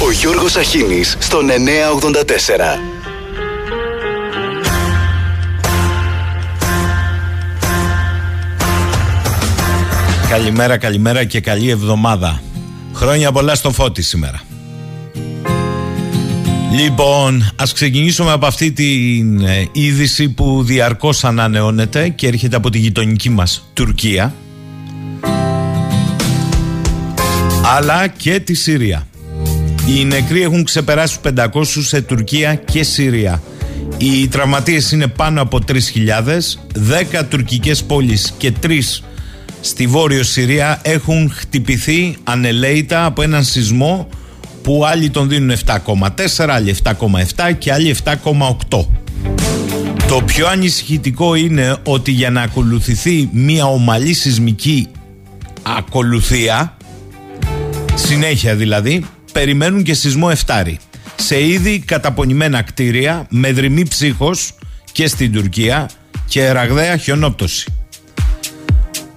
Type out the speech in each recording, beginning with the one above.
Ο Γιώργος Αχίνης στον 984. Καλημέρα, καλημέρα και καλή εβδομάδα. Χρόνια πολλά στο φώτι σήμερα. Λοιπόν, ας ξεκινήσουμε από αυτή την ε, είδηση που διαρκώς ανανεώνεται και έρχεται από τη γειτονική μας Τουρκία αλλά και τη Συρία. Οι νεκροί έχουν ξεπεράσει 500 σε Τουρκία και Συρία. Οι τραυματίες είναι πάνω από 3.000, 10 τουρκικές πόλεις και 3 στη Βόρειο Συρία έχουν χτυπηθεί ανελαίητα από έναν σεισμό που άλλοι τον δίνουν 7,4, άλλοι 7,7 και άλλοι 7,8. Το πιο ανησυχητικό είναι ότι για να ακολουθηθεί μια ομαλή σεισμική ακολουθία, συνέχεια δηλαδή, περιμένουν και σεισμό εφτάρι. Σε ήδη καταπονημένα κτίρια, με δρυμή ψύχος και στην Τουρκία και ραγδαία χιονόπτωση.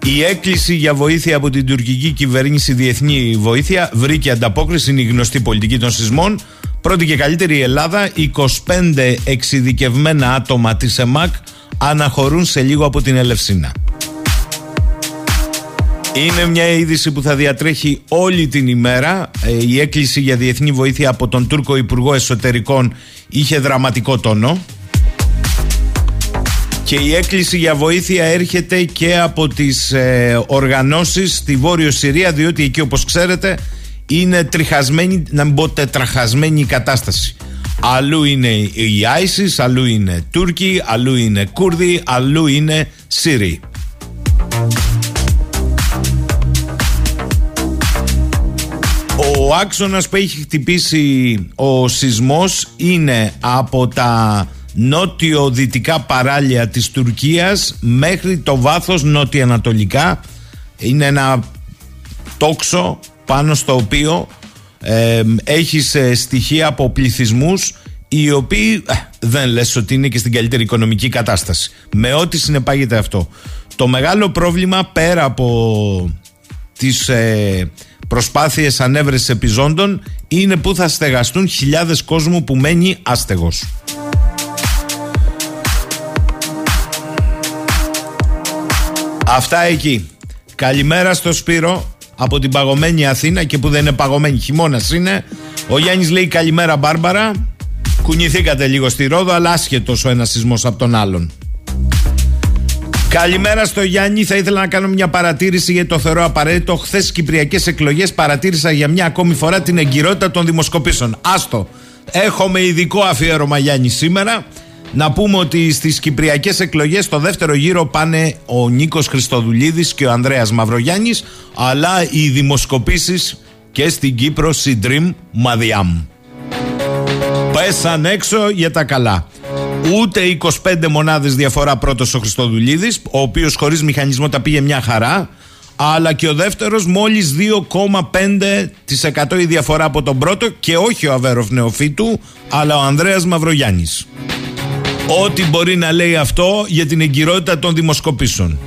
Η έκκληση για βοήθεια από την τουρκική κυβέρνηση, διεθνή βοήθεια, βρήκε ανταπόκριση. Είναι η γνωστή πολιτική των σεισμών. Πρώτη και καλύτερη η Ελλάδα. 25 εξειδικευμένα άτομα της ΕΜΑΚ αναχωρούν σε λίγο από την Ελευσίνα. Είναι μια είδηση που θα διατρέχει όλη την ημέρα. Ε, η έκκληση για διεθνή βοήθεια από τον Τούρκο Υπουργό Εσωτερικών είχε δραματικό τόνο. Και η έκκληση για βοήθεια έρχεται και από τις ε, οργανώσεις στη Βόρειο Συρία διότι εκεί όπως ξέρετε είναι τριχασμένη, να μην πω τετραχασμένη η κατάσταση. Αλλού είναι η ISIS, αλλού είναι Τούρκοι, αλλού είναι Κούρδοι, αλλού είναι Σύριοι. Ο άξονας που έχει χτυπήσει ο σεισμός είναι από τα νότιο-δυτικά παράλια της Τουρκίας μέχρι το βάθος νότια-ανατολικά είναι ένα τόξο πάνω στο οποίο ε, έχεις στοιχεία από πληθυσμούς οι οποίοι ε, δεν λες ότι είναι και στην καλύτερη οικονομική κατάσταση. Με ό,τι συνεπάγεται αυτό. Το μεγάλο πρόβλημα πέρα από τις ε, προσπάθειες ανέβρεσης επιζώντων είναι που θα στεγαστούν χιλιάδες κόσμου που μένει άστεγος Αυτά εκεί. Καλημέρα στο Σπύρο από την παγωμένη Αθήνα και που δεν είναι παγωμένη, χειμώνας είναι. Ο Γιάννης λέει καλημέρα Μπάρμπαρα. Κουνηθήκατε λίγο στη Ρόδο, αλλά άσχετος ο ένας σεισμός από τον άλλον. Καλημέρα στο Γιάννη. Θα ήθελα να κάνω μια παρατήρηση γιατί το θεωρώ απαραίτητο. Χθες στι Κυπριακές εκλογές παρατήρησα για μια ακόμη φορά την εγκυρότητα των δημοσκοπήσεων. Άστο. Έχουμε ειδικό αφιέρωμα Γιάννη σήμερα. Να πούμε ότι στις Κυπριακές εκλογές στο δεύτερο γύρο πάνε ο Νίκος Χριστοδουλίδης και ο Ανδρέας Μαυρογιάννης αλλά οι δημοσκοπήσεις και στην Κύπρο συντρίμ Μαδιάμ. Πέσαν έξω για τα καλά. Ούτε 25 μονάδες διαφορά πρώτος ο Χριστοδουλίδης, ο οποίος χωρίς μηχανισμό τα πήγε μια χαρά, αλλά και ο δεύτερος μόλις 2,5% η διαφορά από τον πρώτο και όχι ο Αβέροφ Νεοφίτου, αλλά ο Ανδρέας Μαυρογιάννης. Ό,τι μπορεί να λέει αυτό για την εγκυρότητα των δημοσκοπήσεων.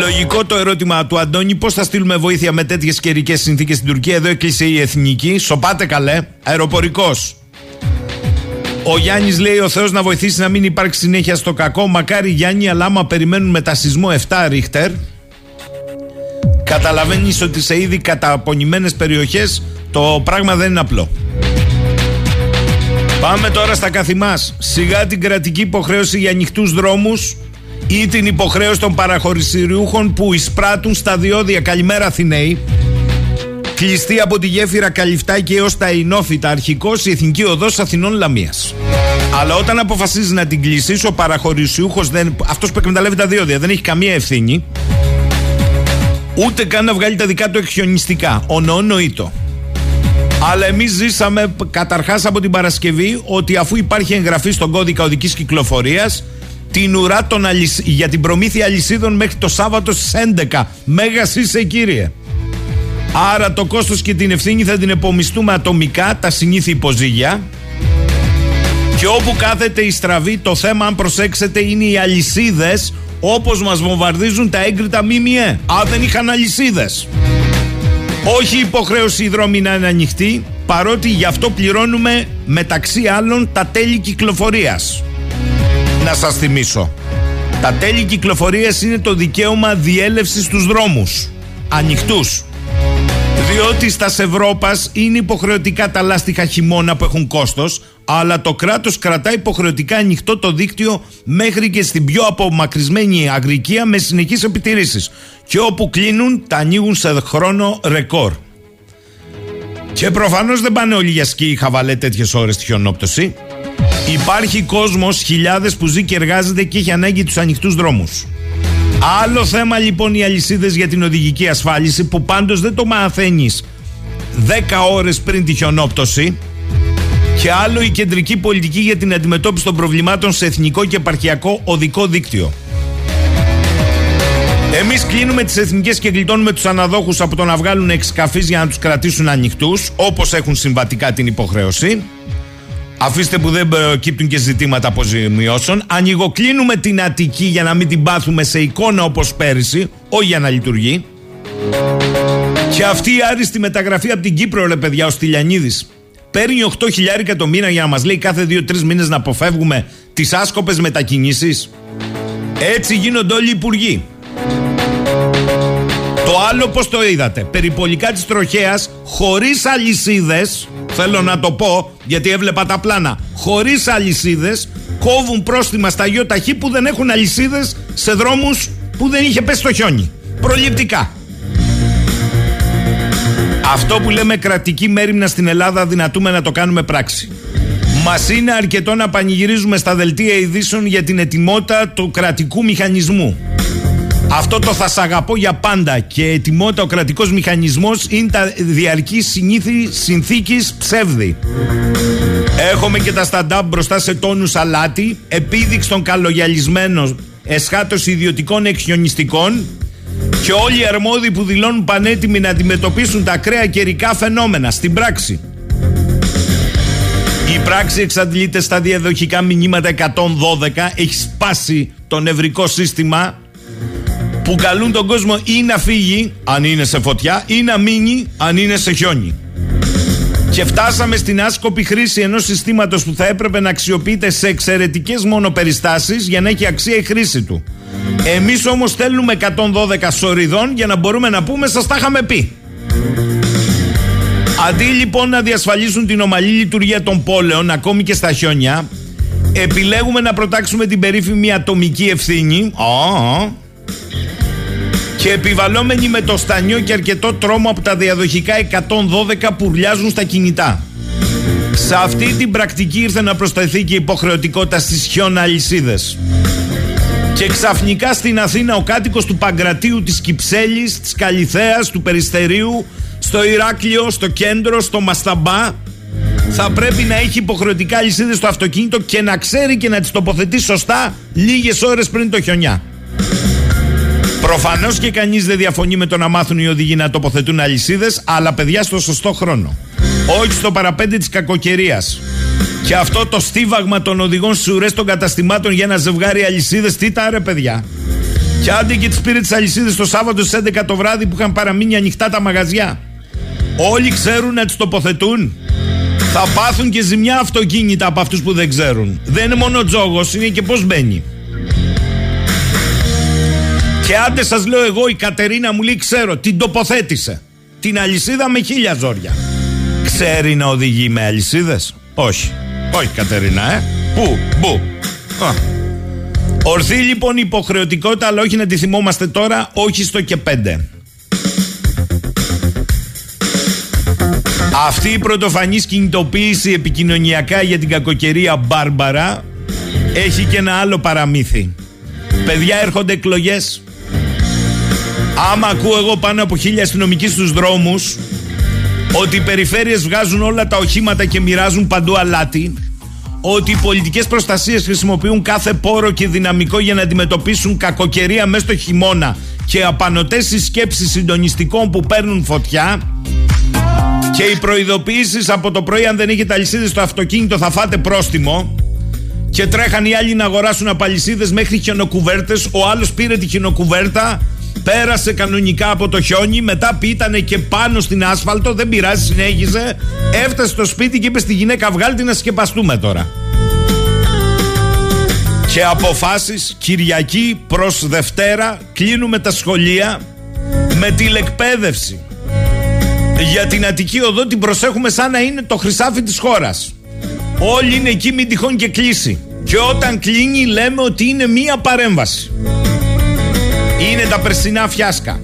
Λογικό το ερώτημα του Αντώνη: Πώς θα στείλουμε βοήθεια με τέτοιες καιρικές συνθήκες στην Τουρκία; Εδώ έκλεισε η εθνική. Σοπάτε καλέ. Αεροπορικός. Ο Γιάννης λέει: Ο Θεός να βοηθήσει να μην υπάρξει συνέχεια στο κακό. Μακάρι Γιάννη, αλλά άμα περιμένουν σεισμό 7 ρίχτερ, καταλαβαίνεις ότι σε ήδη καταπονημένες περιοχές το πράγμα δεν είναι απλό. Πάμε τώρα στα καθημάς. Σιγά την κρατική υποχρέωση για ανοιχτούς δρόμους ή την υποχρέωση των παραχωρησιριούχων που εισπράττουν στα διόδια. Καλημέρα, Αθηναίοι. Κλειστή από τη γέφυρα Καλυφτάκη έως τα Ινόφυτα, αρχικώ η Εθνική Οδός Αθηνών Λαμίας. Αλλά όταν αποφασίζεις να την κλείσει, ο παραχωρησιούχος, αυτός που εκμεταλλεύει τα διόδια, δεν έχει καμία ευθύνη. Ούτε καν να βγάλει τα δικά του εκχιονιστικά. Ονονοήτο. Αλλά εμείς ζήσαμε καταρχάς από την Παρασκευή ότι αφού υπάρχει εγγραφή στον κώδικα οδικής κυκλοφορίας, την ουρά των για την προμήθεια αλυσίδων μέχρι το Σάββατο στις 11. Μέγας είσαι, κύριε. Άρα το κόστος και την ευθύνη θα την επομιστούμε ατομικά, τα συνήθεια υποζύγια. Και όπου κάθεται η στραβή, το θέμα, αν προσέξετε, είναι οι αλυσίδες όπως μας βομβαρδίζουν τα έγκριτα ΜΜΕ. Α, δεν είχαν αλυσίδες. Όχι υποχρέωση η δρόμη να είναι ανοιχτή, παρότι γι' αυτό πληρώνουμε μεταξύ άλλων τα τέλη κυκλοφορίας. Να σας θυμίσω. Τα τέλη κυκλοφορίας είναι το δικαίωμα διέλευσης στους δρόμους. Ανοιχτούς. Διότι στας Ευρώπας είναι υποχρεωτικά τα λάστιχα χειμώνα που έχουν κόστος, αλλά το κράτος κρατά υποχρεωτικά ανοιχτό το δίκτυο μέχρι και στην πιο απομακρυσμένη αγρικία με συνεχείς επιτηρήσεις. Και όπου κλείνουν, τα ανοίγουν σε χρόνο ρεκόρ. Και προφανώς δεν πάνε όλοι για σκι ή χαβαλέ τέτοιες ώρες στη χιονόπτωση. Υπάρχει κόσμος, χιλιάδες που ζει και εργάζεται και έχει ανάγκη τους ανοιχτούς δρόμους. Άλλο θέμα λοιπόν οι αλυσίδες για την οδηγική ασφάλιση που πάντως δεν το μαθαίνεις 10 ώρες πριν τη χιονόπτωση και άλλο η κεντρική πολιτική για την αντιμετώπιση των προβλημάτων σε εθνικό και επαρχιακό οδικό δίκτυο. Εμείς κλείνουμε τις εθνικές και γλιτώνουμε τους αναδόχους από το να βγάλουν εξκαφεί για να τους κρατήσουν ανοιχτούς, όπως έχουν συμβατικά την υποχρέωση. Αφήστε που δεν προκύπτουν και ζητήματα αποζημιώσεων. Ανοιγοκλίνουμε την Αττική για να μην την πάθουμε σε εικόνα όπως πέρυσι, όχι για να λειτουργεί. Και αυτή η άριστη μεταγραφή από την Κύπρο, ρε παιδιά, ο Στυλιανίδης, παίρνει 8 χιλιάρικα το μήνα για να μας λέει κάθε 2-3 μήνες να αποφεύγουμε τις άσκοπες μετακινήσεις. Έτσι γίνονται όλοι οι υπουργοί. Το άλλο πώς το είδατε. Περιπολικά της τροχέας, χωρίς αλυσίδες, θέλω να το πω γιατί έβλεπα τα πλάνα, χωρίς αλυσίδες, κόβουν πρόστιμα στα ταχύ που δεν έχουν αλυσίδες σε δρόμους που δεν είχε πέσει το χιόνι. Προληπτικά. Αυτό που λέμε κρατική μέρημνα στην Ελλάδα δυνατούμε να το κάνουμε πράξη. Μας είναι αρκετό να πανηγυρίζουμε στα δελτία ειδήσεων για την ετοιμότητα του κρατικού μηχανισμού. Αυτό το θα σ' αγαπώ για πάντα και ετοιμότητα ο κρατικός μηχανισμός είναι τα διαρκή συνήθι συνθήκης ψεύδη. Έχουμε και τα stand-up μπροστά σε τόνους αλάτι, επίδειξη των καλογιαλισμένων εσχάτως ιδιωτικών εξιονιστικών και όλοι οι αρμόδιοι που δηλώνουν πανέτοιμοι να αντιμετωπίσουν τα ακραία καιρικά φαινόμενα στην πράξη. Η πράξη εξαντλείται στα διαδοχικά μηνύματα 112, έχει σπάσει το νευρικό σύστημα που καλούν τον κόσμο ή να φύγει αν είναι σε φωτιά ή να μείνει αν είναι σε χιόνι. Και φτάσαμε στην άσκοπη χρήση ενός συστήματος που θα έπρεπε να αξιοποιείται σε εξαιρετικές μόνο περιστάσει για να έχει αξία η χρήση του. Εμείς όμως θέλουμε 112 σοριδών για να μπορούμε να πούμε σας τα είχαμε πει. Αντί λοιπόν να διασφαλίσουν την ομαλή λειτουργία των πόλεων, ακόμη και στα χιόνια, επιλέγουμε να προτάξουμε την περίφημη ατομική ευθύνη. Oh, και επιβαλόμενοι με το στανιό και αρκετό τρόμο από τα διαδοχικά 112 που ουρλιάζουν στα κινητά. Σε αυτή την πρακτική ήρθε να προσταθεί και η υποχρεωτικότητα στις χιόνα αλυσίδες. Και ξαφνικά στην Αθήνα ο κάτοικος του Παγκρατίου, της Κυψέλης, της Καλιθέας, του Περιστερίου, στο Ηράκλειο, στο κέντρο, στο Μασταμπά, θα πρέπει να έχει υποχρεωτικά αλυσίδες στο αυτοκίνητο και να ξέρει και να τις τοποθετεί σωστά λίγες ώρες πριν το χιονιά. Προφανώς και κανείς δεν διαφωνεί με το να μάθουν οι οδηγοί να τοποθετούν αλυσίδες, αλλά παιδιά στο σωστό χρόνο. Όχι στο παραπέντε της κακοκαιρίας. Και αυτό το στίβαγμα των οδηγών στι ουρές των καταστημάτων για ένα ζευγάρι αλυσίδες, τι τα ρε παιδιά. Και άντε και τις πήρε τις αλυσίδες το Σάββατο στις 11 το βράδυ που είχαν παραμείνει ανοιχτά τα μαγαζιά. Όλοι ξέρουν να τις τοποθετούν. Θα πάθουν και ζημιά αυτοκίνητα από αυτούς που δεν ξέρουν. Δεν είναι μόνο τζόγος, είναι και πώς μπαίνει. Και άντε σας λέω εγώ η Κατερίνα μου λέει ξέρω την τοποθέτησε. Την αλυσίδα με χίλια ζόρια Ξέρει να οδηγεί με αλυσίδες; Όχι. Όχι Κατερίνα ε. Πού Πού Ορθή λοιπόν υποχρεωτικότητα αλλά όχι να τη θυμόμαστε τώρα Όχι στο και πέντε. Αυτή η πρωτοφανής κινητοποίηση επικοινωνιακά για την κακοκαιρία Μπάρμπαρα έχει και ένα άλλο παραμύθι. Παιδιά έρχονται εκλογές Άμα ακούω εγώ πάνω από χίλια αστυνομικοί στους δρόμους ότι οι περιφέρειες βγάζουν όλα τα οχήματα και μοιράζουν παντού αλάτι ότι οι πολιτικές προστασίες χρησιμοποιούν κάθε πόρο και δυναμικό για να αντιμετωπίσουν κακοκαιρία μέσα στο χειμώνα και απανοτές συσκέψεις συντονιστικών που παίρνουν φωτιά και οι προειδοποιήσεις από το πρωί αν δεν έχετε αλυσίδες στο αυτοκίνητο θα φάτε πρόστιμο και τρέχαν οι άλλοι να αγοράσουν απαλυσίδες μέχρι χιονοκουβέρτες ο άλλος πήρε τη χιονοκουβέρτα Πέρασε κανονικά από το χιόνι, μετά πήτανε και πάνω στην άσφαλτο, δεν πειράζει, συνέχιζε. Έφτασε στο σπίτι και είπε στη γυναίκα: Βγάλτε να σκεπαστούμε τώρα. Και αποφάσεις Κυριακή προς Δευτέρα κλείνουμε τα σχολεία με τηλεκπαίδευση. Για την Αττική Οδό την προσέχουμε σαν να είναι το χρυσάφι της χώρας. Όλοι είναι εκεί μην τυχόν και κλείσει. Και όταν κλείνει λέμε ότι είναι μία παρέμβαση. Είναι τα περσινά φιάσκα.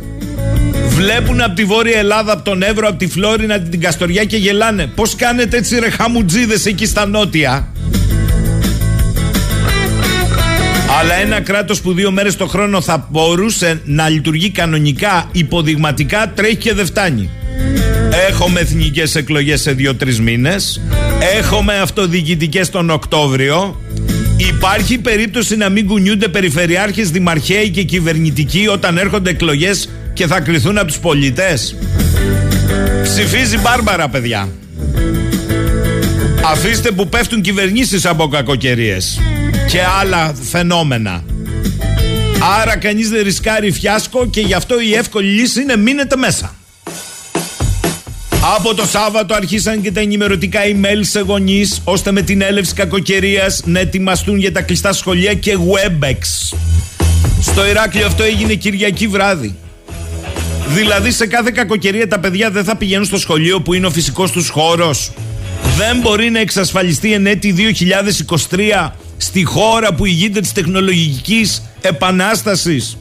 Βλέπουν από τη Βόρεια Ελλάδα, από τον Εύρο, από τη Φλόρινα, την Καστοριά και γελάνε. Πώς κάνετε έτσι ρε χαμουτζίδες εκεί στα νότια; Αλλά ένα κράτος που δύο μέρες το χρόνο θα μπορούσε να λειτουργεί κανονικά, υποδειγματικά, τρέχει και δεν φτάνει. Έχουμε εθνικές εκλογές σε δύο-τρεις μήνες. Έχουμε αυτοδιοικητικές τον Οκτώβριο. Υπάρχει περίπτωση να μην κουνιούνται περιφερειάρχες, δημαρχαίοι και κυβερνητικοί όταν έρχονται εκλογές και θα κρυθούν από τους πολίτε. Ψηφίζει Μπάρμπαρα, παιδιά. Αφήστε που πέφτουν κυβερνήσεις από κακοκαιρίες και άλλα φαινόμενα. Άρα κανείς δεν ρισκάρει φιάσκο και γι' αυτό η εύκολη λύση είναι μείνετε μέσα. Από το Σάββατο αρχίσαν και τα ενημερωτικά email σε γονείς ώστε με την έλευση κακοκαιρίας να ετοιμαστούν για τα κλειστά σχολεία και Webex. Στο Ηράκλειο αυτό έγινε Κυριακή βράδυ. Δηλαδή σε κάθε κακοκαιρία τα παιδιά δεν θα πηγαίνουν στο σχολείο που είναι ο φυσικός τους χώρος. Δεν μπορεί να εξασφαλιστεί εν έτη 2023 στη χώρα που ηγείται της τεχνολογικής επανάστασης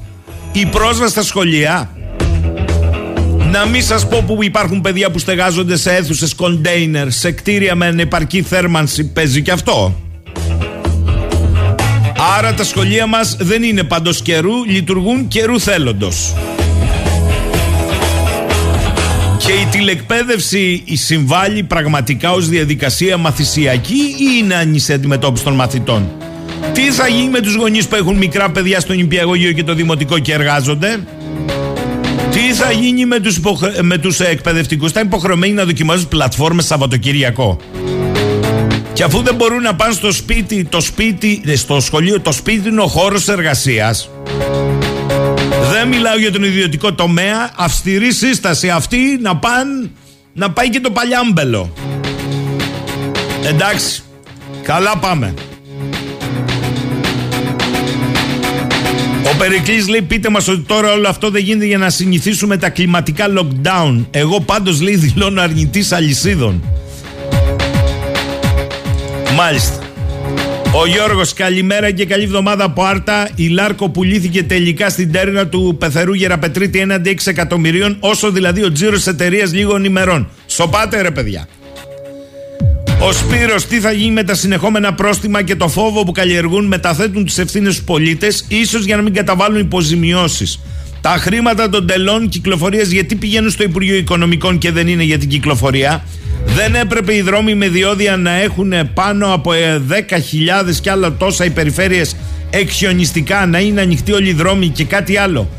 η πρόσβαση στα σχολεία. Να μην σας πω που υπάρχουν παιδιά που στεγάζονται σε αίθουσες κοντέινερ, σε κτίρια με ανεπαρκή θέρμανση, παίζει και αυτό. Άρα τα σχολεία μας δεν είναι παντός καιρού, λειτουργούν καιρού θέλοντος. Και η τηλεκπαίδευση συμβάλλει πραγματικά ως διαδικασία μαθησιακή ή είναι άνηση αντιμετώπιση των μαθητών; Τι θα γίνει με τους γονείς που έχουν μικρά παιδιά στο νηπιαγωγείο και το δημοτικό και εργάζονται; Τι θα γίνει με τους, υποχρε... με τους εκπαιδευτικούς; Θα είναι υποχρεωμένοι να δοκιμάζουν πλατφόρμες Σαββατοκυριακό. Και αφού δεν μπορούν να πάνε στο σπίτι, το σπίτι, ε, στο σχολείο, το σπίτι είναι ο χώρος εργασίας. Δεν μιλάω για τον ιδιωτικό τομέα. Αυστηρή σύσταση αυτή να, πάνε, να πάει και το παλιάμπελο. Εντάξει. Καλά πάμε. Ο Περικλής λέει πείτε μας ότι τώρα όλο αυτό δεν γίνεται για να συνηθίσουμε τα κλιματικά lockdown. Εγώ πάντως λέει δηλώνω αρνητής αλυσίδων. Μάλιστα. Ο Γιώργος, καλημέρα και καλή εβδομάδα από Άρτα. Η Λάρκο πουλήθηκε τελικά στην τέρνα του πεθερού Γεραπετρίτη έναντι 6 εκατομμυρίων, όσο δηλαδή ο τζίρος εταιρείας λίγων ημερών. Σοπάτε ρε παιδιά. Ο Σπύρος τι θα γίνει με τα συνεχόμενα πρόστιμα και το φόβο που καλλιεργούν μεταθέτουν τις ευθύνες στους πολίτες ίσως για να μην καταβάλουν υποζημιώσεις. Τα χρήματα των τελών κυκλοφορίας γιατί πηγαίνουν στο Υπουργείο Οικονομικών και δεν είναι για την κυκλοφορία; Δεν έπρεπε οι δρόμοι με διόδια να έχουν πάνω από 10.000 και άλλα τόσα οι περιφέρειες εξιονιστικά, να είναι ανοιχτοί όλοι οι δρόμοι και κάτι άλλο;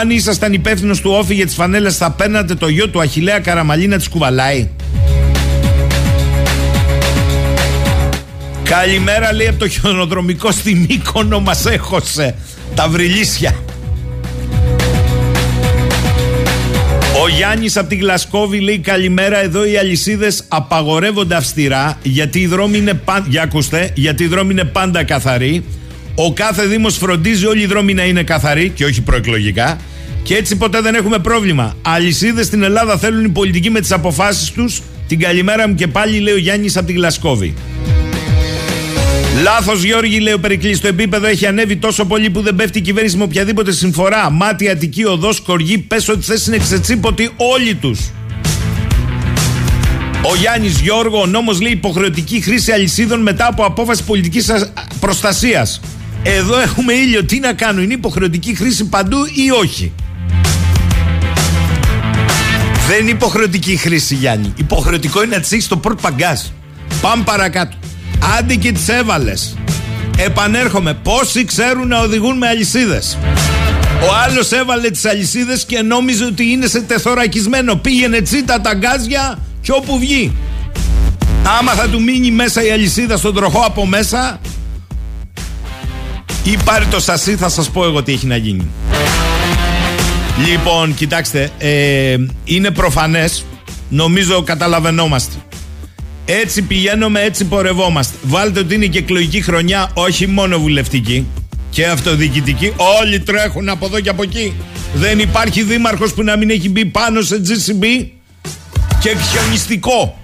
Αν ήσασταν υπεύθυνος του όφη για τις φανέλες, θα παίρνατε το γιο του Αχηλέα Καραμαλή να τις κουβαλάει; Καλημέρα λέει από το χιονοδρομικό στη Μύκονο μας έχωσε τα βρυλίσια. Ο Γιάννης από την Γλασκόβη λέει καλημέρα. Εδώ οι αλυσίδες απαγορεύονται αυστηρά γιατί οι δρόμοι είναι, πάντα, για ακούστε, γιατί οι δρόμοι είναι πάντα καθαροί. Ο κάθε Δήμος φροντίζει όλοι οι δρόμοι να είναι καθαροί και όχι προεκλογικά. Και έτσι ποτέ δεν έχουμε πρόβλημα. Αλυσίδες στην Ελλάδα θέλουν οι πολιτικοί με τις αποφάσεις τους. Την καλημέρα μου και πάλι λέει ο Γιάννης από την Γλασκόβη. Λάθος, Γιώργη, λέει ο Περικλής. Το επίπεδο έχει ανέβει τόσο πολύ που δεν πέφτει η κυβέρνηση με οποιαδήποτε συμφορά. Μάτι, Αττική, Οδός, Κοργή. Πες ότι θες είναι ξετσίποτη όλοι τους. Ο Γιάννης Γιώργο, ο νόμος λέει υποχρεωτική χρήση αλυσίδων μετά από απόφαση πολιτικής προστασίας. Εδώ έχουμε ήλιο. Τι να κάνω, είναι υποχρεωτική χρήση παντού ή όχι; Δεν είναι υποχρεωτική χρήση, Γιάννη. Υποχρεωτικό είναι να τι έχει στο πρώτο παγκάζ. Πάμε παρακάτω. Άντε και τις έβαλες. Επανέρχομαι. Πόσοι ξέρουν να οδηγούν με αλυσίδες. Ο άλλος έβαλε τις αλυσίδες και νόμιζε ότι είναι σε τεθωρακισμένο. Πήγαινε τσίτα τα γκάζια και όπου βγει. Άμα θα του μείνει μέσα η αλυσίδα στον τροχό από μέσα ή πάρει το σασί θα σας πω εγώ τι έχει να γίνει. Λοιπόν, κοιτάξτε, ε, είναι προφανές, νομίζω καταλαβαίνόμαστε. Έτσι πηγαίνουμε, έτσι πορευόμαστε. Βάλτε ότι είναι και εκλογική χρονιά, όχι μόνο βουλευτική και αυτοδιοικητική. Όλοι τρέχουν από εδώ και από εκεί. Δεν υπάρχει δήμαρχος που να μην έχει μπει πάνω σε GCB και χιονιστικό.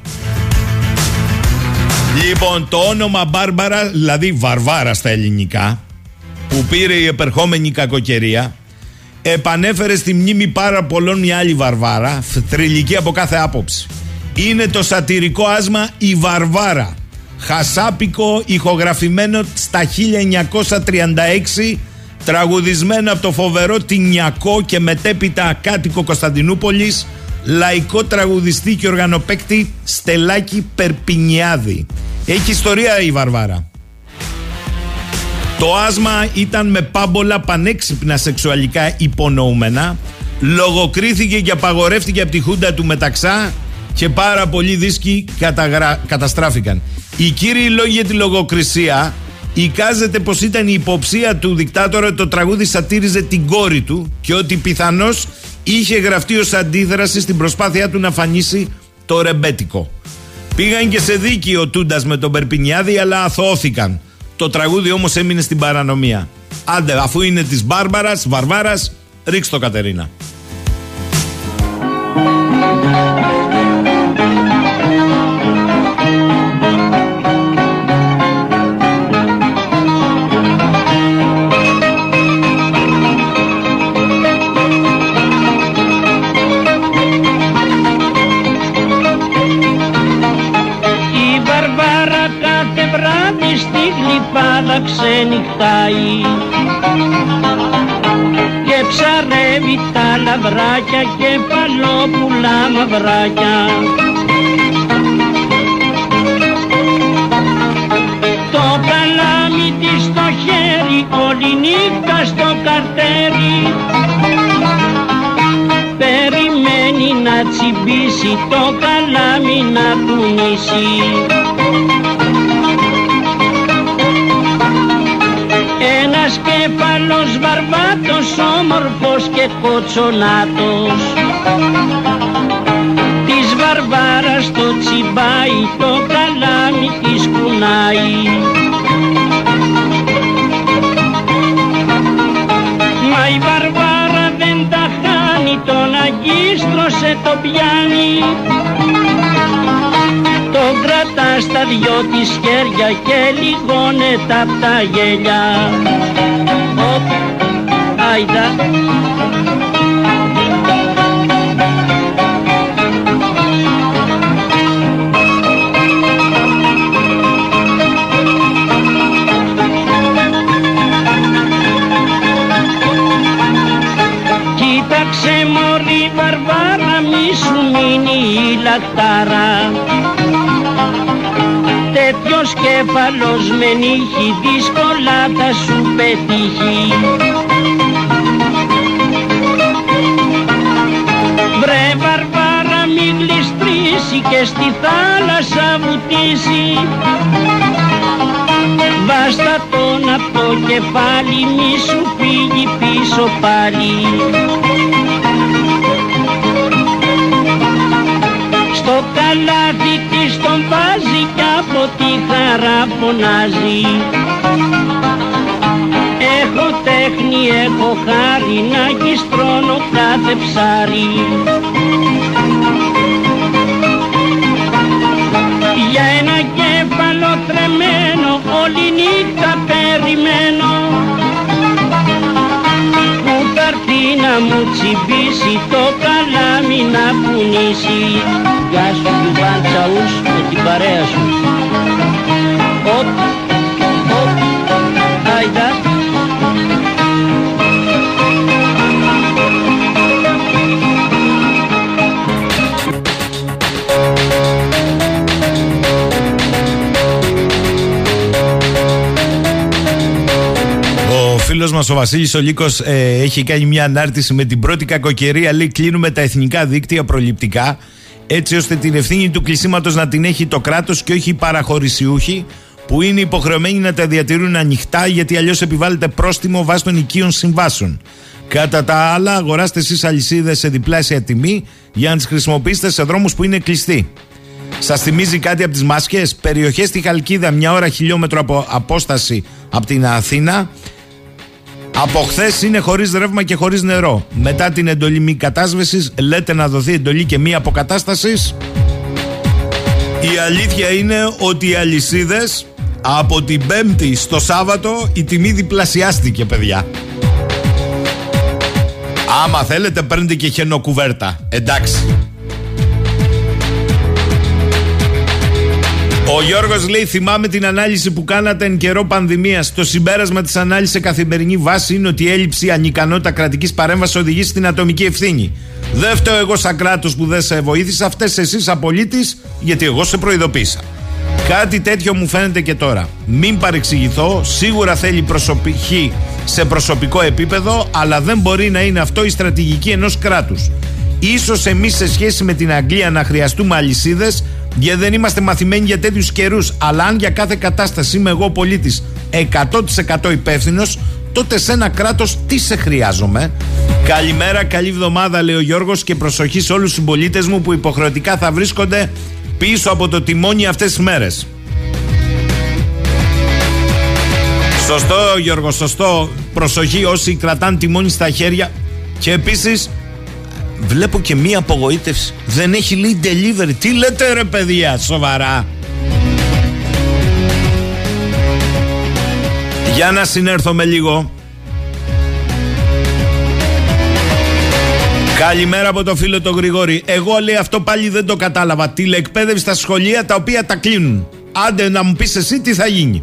Λοιπόν, το όνομα Μπάρμπαρα, δηλαδή Βαρβάρα στα ελληνικά, που πήρε η επερχόμενη κακοκαιρία, επανέφερε στη μνήμη πάρα πολλών μια άλλη Βαρβάρα, θρηλυκή από κάθε άποψη. Είναι το σατυρικό άσμα «Η Βαρβάρα», χασάπικο ηχογραφημένο στα 1936 τραγουδισμένο από το φοβερό Τινιακό και μετέπειτα κάτοικο Κωνσταντινούπολης λαϊκό τραγουδιστή και οργανοπέκτη Στελάκη Περπινιάδη. Έχει ιστορία η Βαρβάρα. Το άσμα ήταν με πάμπολα πανέξυπνα σεξουαλικά υπονοούμενα. Λογοκρίθηκε και απαγορεύτηκε από τη Χούντα του Μεταξά και πάρα πολλοί δίσκοι καταγρα... καταστράφηκαν. Οι κύριοι λόγοι για τη λογοκρισία εικάζεται πως ήταν η υποψία του δικτάτορα ότι το τραγούδι σατήριζε την κόρη του και ότι πιθανώς είχε γραφτεί ως αντίδραση στην προσπάθειά του να φανίσει το ρεμπέτικο. Πήγαν και σε δίκη ο Τούντας με τον Περπινιάδη αλλά αθώθηκαν. Το τραγούδι όμως έμεινε στην παρανομία. Άντε αφού είναι της Μπάρμπαρας, Βαρβάρας, ρίξ το Κατερίνα. Ξενυχτάει. Και ψαρεύει τα λαβράκια και παλόπουλα μαυράκια. Το καλάμι της στο χέρι όλη νύχτα στο καρτέρι. Περιμένει να τσιμπήσει το καλάμι να κουνήσει βαρβάτος όμορφος και κοτσονάτος. Της βαρβάρας το τσιμπάει το καλάμι της κουνάει. Μα η βαρβάρα δεν τα χάνει τον αγκίστρωσε το πιάνει. Κρατά στα δυο της χέρια και λιγώνεται απ' τα γέλια. Οπ, άιντα. Κοίταξε μωρή Βαρβάρα μη σου μείνει η λακτάρα τέτοιος κέφαλος με νύχει δύσκολα θα σου πετύχει Βάστα τον από το κεφάλι μη σου φύγει πίσω πάλι. Στο καλάθι της τον βάζει κι από τη χαρά φωνάζει. Έχω τέχνη, έχω χάρη να γιστρώνω κάθε ψάρι τρεμένο όλη νύχτα περιμένω που θα να μου τσιμπήσει το καλάμι να πουνήσει Γεια σου Γιουβάν Τσαούς με την παρέα σου Οπ, οπ, άιντα φίλος μας ο Βασίλης ο Λύκος ε, έχει κάνει μια ανάρτηση με την πρώτη κακοκαιρία. Λέει: Κλείνουμε τα εθνικά δίκτυα προληπτικά, έτσι ώστε την ευθύνη του κλεισίματος να την έχει το κράτος και όχι οι παραχωρησιούχοι, που είναι υποχρεωμένοι να τα διατηρούν ανοιχτά, γιατί αλλιώς επιβάλλεται πρόστιμο βάσει των οικείων συμβάσεων. Κατά τα άλλα, αγοράστε εσείς αλυσίδες σε διπλάσια τιμή για να τις χρησιμοποιήσετε σε δρόμους που είναι κλειστοί. Σας θυμίζει κάτι από τις μάσκες; Περιοχές στη Χαλκίδα, μια ώρα χιλιόμετρο από απόσταση από την Αθήνα. Από χθες είναι χωρίς ρεύμα και χωρίς νερό. Μετά την εντολή μη κατάσβεσης, λέτε να δοθεί εντολή και μη αποκατάστασης. Η αλήθεια είναι ότι οι αλυσίδες από την Πέμπτη στο Σάββατο η τιμή διπλασιάστηκε, παιδιά. Άμα θέλετε, παίρνετε και χενοκουβέρτα. Εντάξει. Ο Γιώργος λέει: Θυμάμαι την ανάλυση που κάνατε εν καιρό πανδημίας. Το συμπέρασμα της ανάλυσης σε καθημερινή βάση είναι ότι η έλλειψη ανικανότητα κρατικής παρέμβασης οδηγεί στην ατομική ευθύνη. Δεν φταίω εγώ σαν κράτος που δεν σε βοήθησα, αυτές εσείς απολύτης, γιατί εγώ σε προειδοποίησα. Κάτι τέτοιο μου φαίνεται και τώρα. Μην παρεξηγηθώ, σίγουρα θέλει προσωπική σε προσωπικό επίπεδο, αλλά δεν μπορεί να είναι αυτό η στρατηγική ενός κράτους. Ίσως εμείς σε σχέση με την Αγγλία να χρειαστούμε αλυσίδες, γιατί δεν είμαστε μαθημένοι για τέτοιους καιρούς. Αλλά αν για κάθε κατάσταση είμαι εγώ πολίτης 100% υπεύθυνος, τότε σε ένα κράτος τι σε χρειάζομαι; Καλημέρα, καλή εβδομάδα, λέει ο Γιώργος, και προσοχή σε όλους τους συμπολίτες μου που υποχρεωτικά θα βρίσκονται πίσω από το τιμόνι αυτές τις μέρες. Σωστό, Γιώργος, σωστό. Προσοχή όσοι κρατάνε τιμόνι στα χέρια. Και επίσης, βλέπω και μία απογοήτευση. Δεν έχει λέει delivery. Τι λέτε, ρε παιδιά, σοβαρά. Για να συνέρθω με λίγο. Καλημέρα από το φίλο το Γρηγόρη. Εγώ λέει αυτό πάλι δεν το κατάλαβα. Τηλεκπαίδευση στα σχολεία τα οποία τα κλείνουν. Άντε να μου πεις εσύ τι θα γίνει.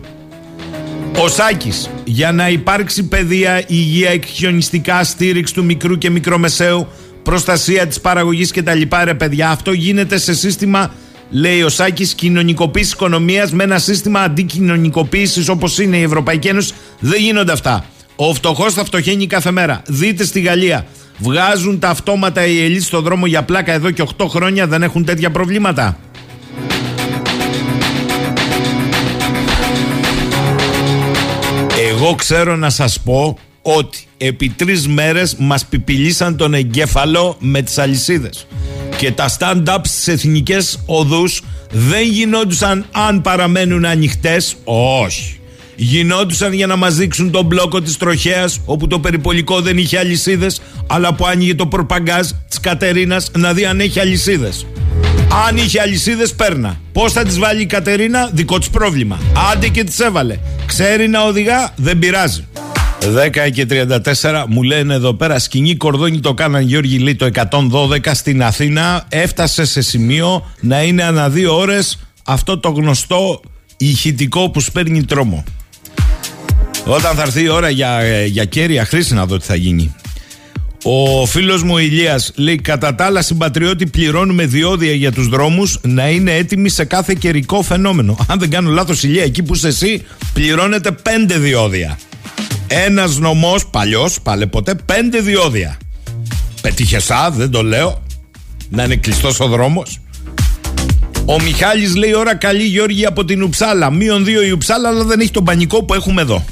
Ο Σάκης, για να υπάρξει παιδεία, υγεία, εκχιονιστικά, στήριξη του μικρού και μικρομεσαίου, προστασία της παραγωγής κτλ. Ρε παιδιά, αυτό γίνεται σε σύστημα, λέει ο Σάκης, κοινωνικοποίησης οικονομίας με ένα σύστημα αντικοινωνικοποίησης όπως είναι η Ευρωπαϊκή Ένωση. Δεν γίνονται αυτά. Ο φτωχός θα φτωχαίνει κάθε μέρα. Δείτε στη Γαλλία. Βγάζουν τα αυτόματα οι ελίτ στο δρόμο για πλάκα εδώ και 8 χρόνια δεν έχουν τέτοια προβλήματα. Εγώ ξέρω να σας πω ότι επί τρεις μέρες μας πιπιλήσαν τον εγκέφαλο με τις αλυσίδες και τα stand-up στις εθνικές οδούς δεν γινόντουσαν αν παραμένουν ανοιχτές, όχι γινόντουσαν για να μας δείξουν τον μπλόκο της τροχέας όπου το περιπολικό δεν είχε αλυσίδες αλλά που άνοιγε το προπαγκάζ της Κατερίνας να δει αν έχει αλυσίδες. Αν είχε αλυσίδες παίρνα. Πώς θα τις βάλει η Κατερίνα, δικό της πρόβλημα. Άντε και τις έβαλε. Ξέρει να οδηγά, δεν πειράζει. 10 και 34 μου λένε εδώ πέρα σκηνή κορδόνι το κάναν Γιώργη λέει το 112 στην Αθήνα έφτασε σε σημείο να είναι ανά δύο ώρες αυτό το γνωστό ηχητικό που σπέρνει τρόμο. Όταν θα έρθει η ώρα για, για κέρια χρήση να δω τι θα γίνει. Ο φίλος μου Ηλίας λέει: Κατά τα άλλα, συμπατριώτη, πληρώνουμε διόδια για τους δρόμους να είναι έτοιμοι σε κάθε καιρικό φαινόμενο. Αν δεν κάνω λάθος, Ηλία, εκεί που είσαι εσύ, πληρώνεται πέντε διόδια. Ένας νομός, παλιός, πάλε ποτέ, πέντε διόδια. Πετύχεσά, δεν το λέω. Να είναι κλειστός ο δρόμος. Ο Μιχάλης λέει: Ώρα καλή Γιώργη από την Ουψάλα. Μείον δύο η Ουψάλα, αλλά δεν έχει τον πανικό που έχουμε εδώ.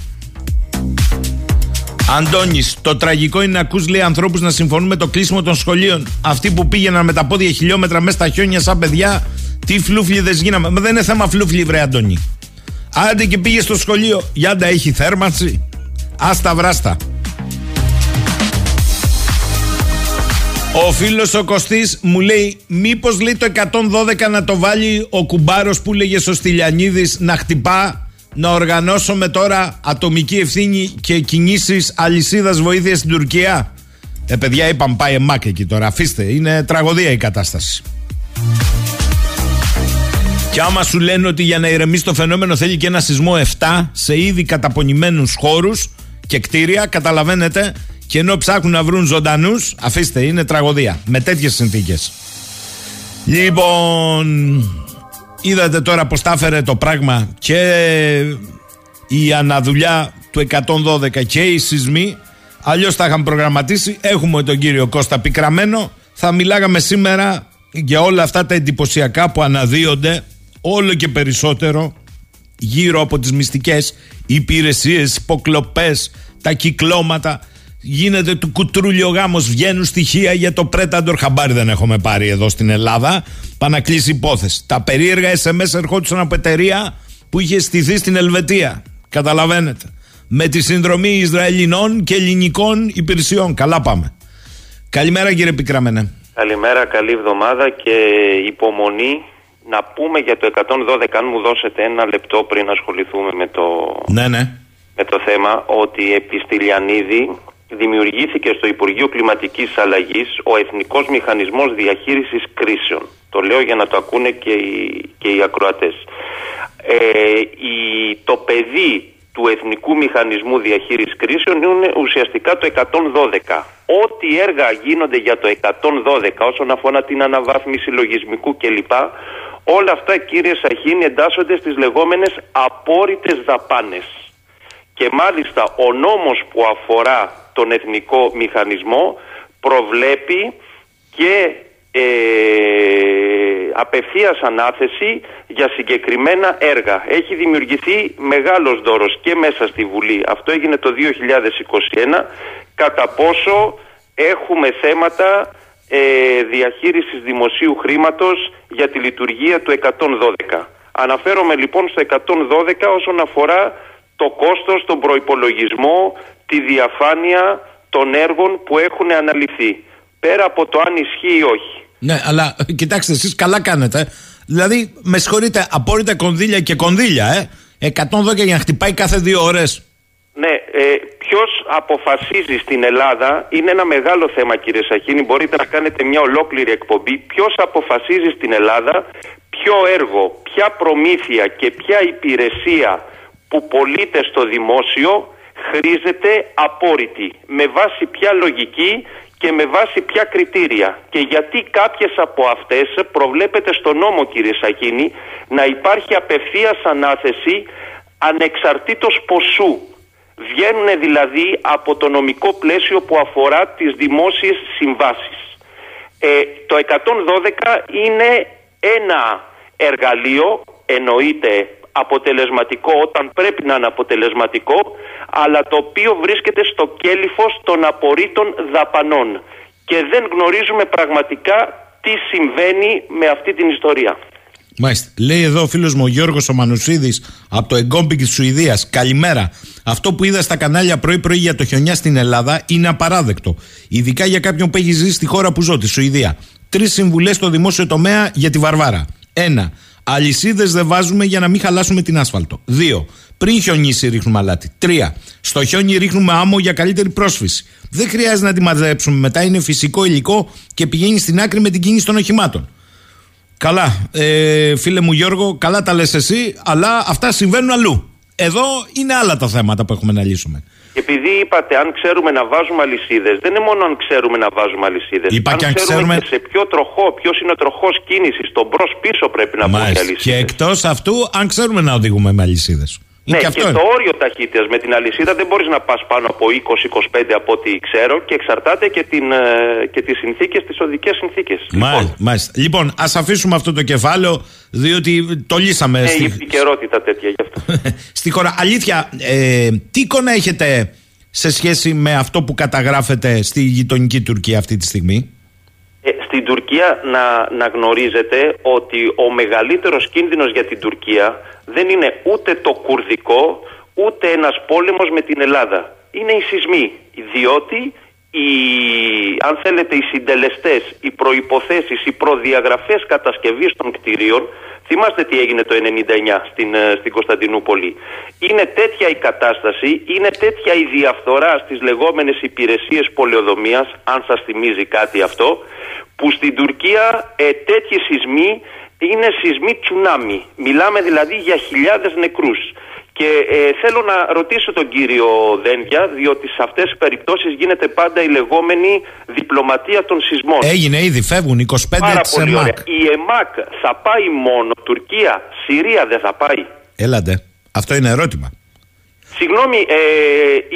Αντώνης, το τραγικό είναι να ακούς λέει ανθρώπους να συμφωνούν με το κλείσιμο των σχολείων. Αυτοί που πήγαιναν με τα πόδια χιλιόμετρα μέσα στα χιόνια σαν παιδιά, τι φλούφλιδε γίναμε. Μα δεν είναι θέμα φλούφλι, βρε Αντώνη. Άντε και πήγε στο σχολείο. Γιάντα έχει θέρμανση. Άστα βράστα. Ο φίλος ο Κωστής μου λέει μήπως λέει το 112 να το βάλει ο κουμπάρος που λέγε ο Στυλιανίδης να χτυπά να οργανώσουμε τώρα ατομική ευθύνη και κινήσεις αλυσίδας βοήθειας στην Τουρκία; Ε, παιδιά, είπαμε πάει εμάκ εκεί τώρα. Αφήστε, είναι τραγωδία η κατάσταση. Και άμα σου λένε ότι για να ηρεμήσει το φαινόμενο θέλει και ένα σεισμό 7 σε ήδη καταπονημένους χώρους και κτίρια, καταλαβαίνετε, και ενώ ψάχνουν να βρουν ζωντανούς, αφήστε, είναι τραγωδία. Με τέτοιες συνθήκες. Λοιπόν, Είδατε τώρα πως τα έφερε το πράγμα και η αναδουλειά του 112 και οι σεισμοί. Αλλιώς τα είχαμε προγραμματίσει. Έχουμε τον κύριο Κώστα πικραμένο. Θα μιλάγαμε σήμερα για όλα αυτά τα εντυπωσιακά που αναδύονται όλο και περισσότερο γύρω από τις μυστικές υπηρεσίες, υποκλοπές, τα κυκλώματα Γίνεται του κουτρούλιο γάμος. Βγαίνουν στοιχεία για το Πρέταντορ. Χαμπάρι δεν έχουμε πάρει εδώ στην Ελλάδα. Πάνε να κλείσει υπόθεση. Τα περίεργα SMS ερχόντουσαν από εταιρεία που είχε στηθεί στην Ελβετία. Καταλαβαίνετε. Με τη συνδρομή Ισραηλινών και ελληνικών υπηρεσιών. Καλά πάμε. Καλημέρα κύριε Πικραμένε. Καλημέρα, καλή εβδομάδα και υπομονή να πούμε για το 112 αν μου δώσετε ένα λεπτό πριν ασχοληθούμε με το, Ναι, ναι. με το θέμα ότι επί Στυλιανίδη δημιουργήθηκε στο Υπουργείο Κλιματικής Αλλαγής ο Εθνικός Μηχανισμός Διαχείρισης Κρίσεων. Το λέω για να το ακούνε και οι, και οι ακροατές. Ε, η, το παιδί του Εθνικού Μηχανισμού Διαχείρισης Κρίσεων είναι ουσιαστικά το 112. Ό,τι έργα γίνονται για το 112 όσον αφορά την αναβάθμιση λογισμικού κλπ. Όλα αυτά κύριε Σαχίνη εντάσσονται στις λεγόμενες απόρριτες δαπάνες. Και μάλιστα ο νόμος που αφορά τον εθνικό μηχανισμό προβλέπει και ε, απευθείας ανάθεση για συγκεκριμένα έργα. Έχει δημιουργηθεί μεγάλος δώρος και μέσα στη Βουλή. Αυτό έγινε το 2021. Κατά πόσο έχουμε θέματα ε, διαχείρισης δημοσίου χρήματος για τη λειτουργία του 112. Αναφέρομαι λοιπόν στο 112 όσον αφορά το κόστος, τον προϋπολογισμό, τη διαφάνεια των έργων που έχουν αναλυθεί. Πέρα από το αν ισχύει ή όχι. Ναι, αλλά κοιτάξτε, εσείς καλά κάνετε. Δηλαδή, με συγχωρείτε, απόρριτα κονδύλια και κονδύλια, ε. 112 για να χτυπάει κάθε δύο ώρες. Ναι, ε, ποιος αποφασίζει στην Ελλάδα είναι ένα μεγάλο θέμα, κύριε Σαχίνη. Μπορείτε να κάνετε μια ολόκληρη εκπομπή. Ποιος αποφασίζει στην Ελλάδα ποιο έργο, ποια προμήθεια και ποια υπηρεσία που πωλείται στο δημόσιο χρήζεται απόρριτη. Με βάση ποια λογική και με βάση ποια κριτήρια. Και γιατί κάποιες από αυτές προβλέπεται στο νόμο κύριε Σακίνη να υπάρχει απευθείας ανάθεση ανεξαρτήτως ποσού. Βγαίνουν δηλαδή από το νομικό πλαίσιο που αφορά τις δημόσιες συμβάσεις. Ε, το 112 είναι ένα εργαλείο, εννοείται αποτελεσματικό όταν πρέπει να είναι αποτελεσματικό, αλλά το οποίο βρίσκεται στο κέλυφος των απορρίτων δαπανών. Και δεν γνωρίζουμε πραγματικά τι συμβαίνει με αυτή την ιστορία. Μάλιστα. Λέει εδώ ο φίλος μου ο Γιώργος ο Μανουσίδη από το Εγκόμπι τη Σουηδίας. Καλημέρα. Αυτό που είδα στα κανάλια πρωί-πρωί για το χιονιά στην Ελλάδα είναι απαράδεκτο. Ειδικά για κάποιον που έχει ζήσει στη χώρα που ζω, τη Σουηδία. Τρεις συμβουλές στο δημόσιο τομέα για τη Βαρβάρα. Ένα. Αλυσίδες δεν βάζουμε για να μην χαλάσουμε την άσφαλτο. Δύο. Πριν χιονίσει ρίχνουμε αλάτι. Τρία. Στο χιόνι ρίχνουμε άμμο για καλύτερη πρόσφυση. Δεν χρειάζεται να τη μαζέψουμε μετά, είναι φυσικό υλικό και πηγαίνει στην άκρη με την κίνηση των οχημάτων. Καλά, ε, φίλε μου Γιώργο, καλά τα λες εσύ, αλλά αυτά συμβαίνουν αλλού. Εδώ είναι άλλα τα θέματα που έχουμε να λύσουμε. Επειδή είπατε, αν ξέρουμε να βάζουμε αλυσίδες, δεν είναι μόνο αν ξέρουμε να βάζουμε αλυσίδες. Είπα αν και αν ξέρουμε ξέρουμε- και σε ποιο τροχό, ποιος είναι ο τροχός κίνησης, τον μπρος πίσω πρέπει να μπουν οι Μάλιστα. αλυσίδες. Και εκτός αυτού, αν ξέρουμε να οδηγούμε με αλυσίδες. Ναι, και και, αυτό το είναι. όριο ταχύτητας με την αλυσίδα δεν μπορείς να πας πάνω από 20-25 από ό,τι ξέρω και εξαρτάται και, την, ε, και τις συνθήκες, τις οδικές συνθήκες. Μάλιστα, μάλιστα. Λοιπόν, ας αφήσουμε αυτό το κεφάλαιο, διότι το λύσαμε. Ναι, στη... η επικαιρότητα τέτοια γι' αυτό. στη χώρα. Αλήθεια, ε, τι εικόνα έχετε σε σχέση με αυτό που καταγράφεται στη γειτονική Τουρκία αυτή τη στιγμή; Ε, στην Τουρκία να, να γνωρίζετε ότι ο μεγαλύτερος κίνδυνος για την Τουρκία δεν είναι ούτε το κουρδικό ούτε ένας πόλεμος με την Ελλάδα. Είναι οι σεισμοί, διότι οι, αν θέλετε οι συντελεστές, οι προϋποθέσεις, οι προδιαγραφές κατασκευής των κτηρίων Θυμάστε τι έγινε το 99 στην, ε, στην Κωνσταντινούπολη. Είναι τέτοια η κατάσταση, είναι τέτοια η διαφθορά στις λεγόμενες υπηρεσίες πολεοδομίας, αν σας θυμίζει κάτι αυτό, που στην Τουρκία ε, τέτοιοι σεισμοί είναι σεισμοί τσουνάμι. Μιλάμε δηλαδή για χιλιάδες νεκρούς. Και ε, θέλω να ρωτήσω τον κύριο Δένδια, διότι σε αυτές τις περιπτώσεις γίνεται πάντα η λεγόμενη διπλωματία των σεισμών. Έγινε ήδη, φεύγουν 25 Πάρα της πολύ ΕΜΑΚ. ωραία. Η ΕΜΑΚ θα πάει μόνο Τουρκία, Συρία δεν θα πάει; Έλατε. Αυτό είναι ερώτημα. Συγγνώμη, ε,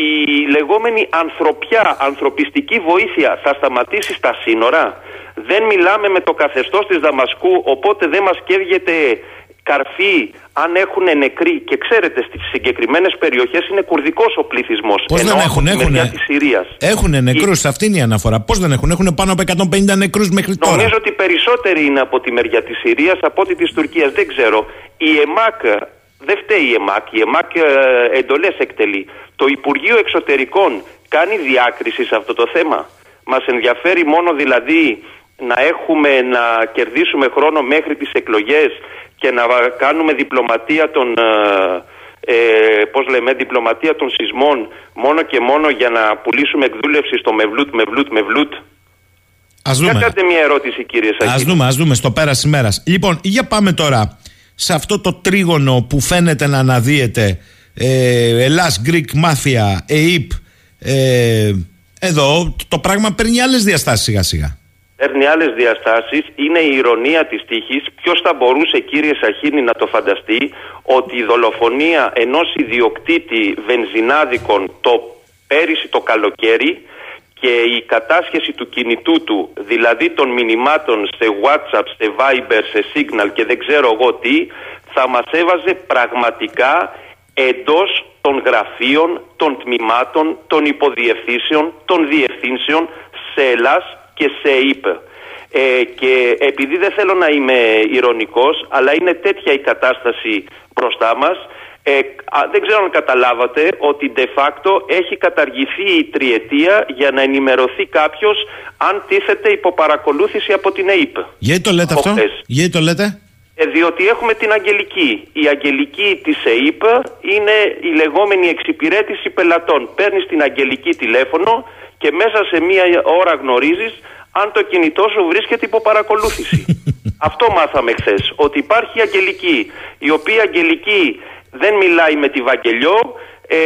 η λεγόμενη ανθρωπιά, ανθρωπιστική βοήθεια θα σταματήσει στα σύνορα; Δεν μιλάμε με το καθεστώς της Δαμασκού, οπότε δεν μας καίγεται καρφί, αν έχουν νεκροί. Και ξέρετε, στις συγκεκριμένες περιοχές είναι κουρδικός ο πληθυσμός. Πώς δεν έχουν, έχουν. Της Συρίας. Έχουν νεκρούς, η... αυτή είναι η αναφορά. Πώς δεν έχουν, έχουν πάνω από 150 νεκρούς μέχρι τώρα. Νομίζω ότι περισσότεροι είναι από τη μεριά της Συρίας από ότι της Τουρκίας. Δεν ξέρω. Η ΕΜΑΚ δεν φταίει η ΕΜΑΚ. Η ΕΜΑΚ ε, εντολές εκτελεί. Το Υπουργείο Εξωτερικών κάνει διάκριση σε αυτό το θέμα. Μας ενδιαφέρει μόνο δηλαδή να έχουμε να κερδίσουμε χρόνο μέχρι τις εκλογές και να κάνουμε διπλωματία των, ε, ε πώς λέμε, διπλωματία των σεισμών μόνο και μόνο για να πουλήσουμε εκδούλευση στο μευλούτ, μευλούτ, μευλούτ. Ας δούμε. Κάντε μια ερώτηση κύριε Σαχίδη. Ας δούμε, ας δούμε στο πέρας ημέρας. Λοιπόν, για πάμε τώρα σε αυτό το τρίγωνο που φαίνεται να αναδύεται ε, Ελλάς, Greek, Μάφια, ΕΙΠ, ε, εδώ το πράγμα παίρνει άλλες διαστάσεις σιγά σιγά. Παίρνει άλλες διαστάσεις. Είναι η ηρωνία της τύχης. Ποιος θα μπορούσε, κύριε Σαχίνη, να το φανταστεί ότι η δολοφονία ενός ιδιοκτήτη βενζινάδικων το πέρυσι το καλοκαίρι και η κατάσχεση του κινητού του, δηλαδή των μηνυμάτων σε WhatsApp, σε Viber, σε Signal και δεν ξέρω εγώ τι, θα μας έβαζε πραγματικά εντός των γραφείων, των τμήματων, των υποδιευθύνσεων, των διευθύνσεων σε Ελλάς και σε ΕΙΠ. Ε, και επειδή δεν θέλω να είμαι ηρωνικός, αλλά είναι τέτοια η κατάσταση μπροστά μας, ε, δεν ξέρω αν καταλάβατε ότι de facto έχει καταργηθεί η τριετία για να ενημερωθεί κάποιος αν τίθεται υποπαρακολούθηση από την ΕΙΠ. Γιατί το λέτε αυτό, γιατί το λέτε; Ε, διότι έχουμε την Αγγελική. Η Αγγελική της ΕΕΠ είναι η λεγόμενη εξυπηρέτηση πελατών. Παίρνεις την Αγγελική τηλέφωνο και μέσα σε μία ώρα γνωρίζεις αν το κινητό σου βρίσκεται υπό παρακολούθηση. Αυτό μάθαμε χθες. Ότι υπάρχει η Αγγελική, η οποία Αγγελική δεν μιλάει με τη Βαγγελιό ε,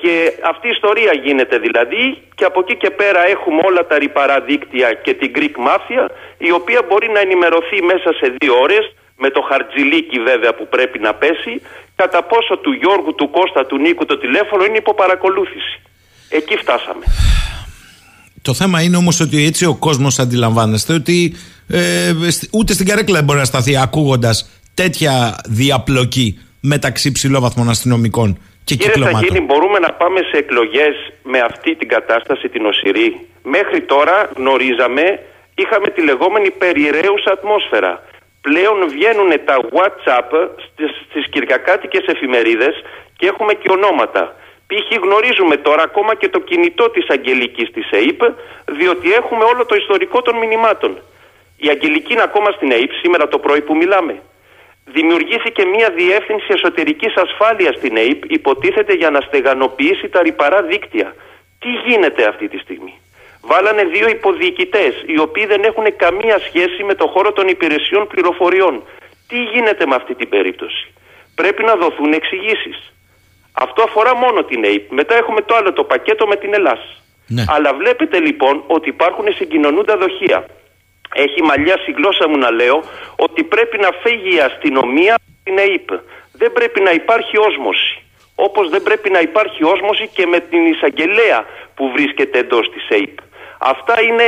και αυτή η ιστορία γίνεται δηλαδή και από εκεί και πέρα έχουμε όλα τα ρηπαρά δίκτυα και την Greek Mafia η οποία μπορεί να ενημερωθεί μέσα σε δύο ώρες με το χαρτζιλίκι βέβαια που πρέπει να πέσει, κατά πόσο του Γιώργου, του Κώστα, του Νίκου το τηλέφωνο είναι υπό παρακολούθηση. Εκεί φτάσαμε. Το θέμα είναι όμως ότι έτσι ο κόσμος αντιλαμβάνεστε ότι ε, ούτε στην καρέκλα δεν μπορεί να σταθεί ακούγοντας τέτοια διαπλοκή μεταξύ ψηλόβαθμων αστυνομικών και Κύριε κυκλωμάτων. Κύριε μπορούμε να πάμε σε εκλογές με αυτή την κατάσταση την οσυρή; Μέχρι τώρα γνωρίζαμε, είχαμε τη λεγόμενη περιραίουσα ατμόσφαιρα πλέον βγαίνουν τα WhatsApp στις, στις κυριακάτικες εφημερίδες και έχουμε και ονόματα. Π.χ. γνωρίζουμε τώρα ακόμα και το κινητό της Αγγελικής της ΕΙΠ διότι έχουμε όλο το ιστορικό των μηνυμάτων. Η Αγγελική είναι ακόμα στην ΕΙΠ σήμερα το πρωί που μιλάμε. Δημιουργήθηκε μια διεύθυνση εσωτερικής ασφάλειας στην ΕΙΠ υποτίθεται για να στεγανοποιήσει τα ρηπαρά δίκτυα. Τι γίνεται αυτή τη στιγμή; Βάλανε δύο υποδιοικητέ, οι οποίοι δεν έχουν καμία σχέση με το χώρο των υπηρεσιών πληροφοριών. Τι γίνεται με αυτή την περίπτωση; Πρέπει να δοθούν εξηγήσεις. Αυτό αφορά μόνο την ΑΕΠ. Μετά έχουμε το άλλο το πακέτο με την Ελλάδα. Ναι. Αλλά βλέπετε λοιπόν ότι υπάρχουν συγκοινωνούντα δοχεία. Έχει μαλλιάσει η γλώσσα μου να λέω ότι πρέπει να φύγει η αστυνομία από την ΑΕΠ. Δεν πρέπει να υπάρχει όσμωση. Όπως δεν πρέπει να υπάρχει όσμωση και με την εισαγγελέα που βρίσκεται εντός της ΑΕΠ. Αυτά είναι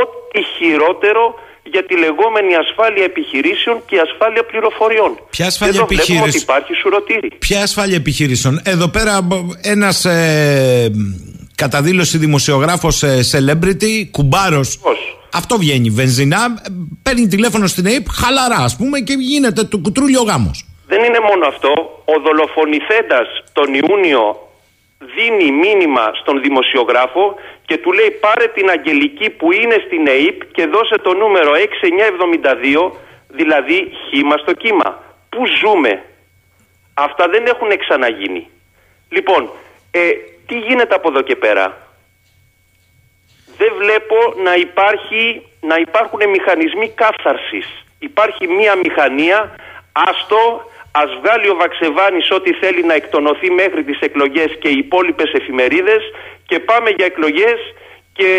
ό,τι χειρότερο για τη λεγόμενη ασφάλεια επιχειρήσεων και ασφάλεια πληροφοριών. Ποια ασφάλεια επιχειρήσεων. ότι υπάρχει σουρωτήρι. Ποια ασφάλεια επιχειρήσεων. Εδώ πέρα ένας ε, κατά δήλωση δημοσιογράφος ε, celebrity, κουμπάρος. Αυτό βγαίνει. Βενζινά, παίρνει τηλέφωνο στην ΑΕΠ, χαλαρά ας πούμε και γίνεται το κουτρούλιο γάμος. Δεν είναι μόνο αυτό. Ο δολοφονηθέντας τον Ιούνιο δίνει μήνυμα στον δημοσιογράφο και του λέει πάρε την Αγγελική που είναι στην ΕΕΠ και δώσε το νούμερο 6972 δηλαδή χήμα στο κύμα. Πού ζούμε; Αυτά δεν έχουν ξαναγίνει. Λοιπόν, ε, τι γίνεται από εδώ και πέρα; Δεν βλέπω να, υπάρχει, να υπάρχουν μηχανισμοί καύθαρσης. Υπάρχει μία μηχανία, άστο, Α βγάλει ο Βαξεβάνης ό,τι θέλει να εκτονωθεί μέχρι τις εκλογές και οι υπόλοιπες εφημερίδες και πάμε για εκλογές και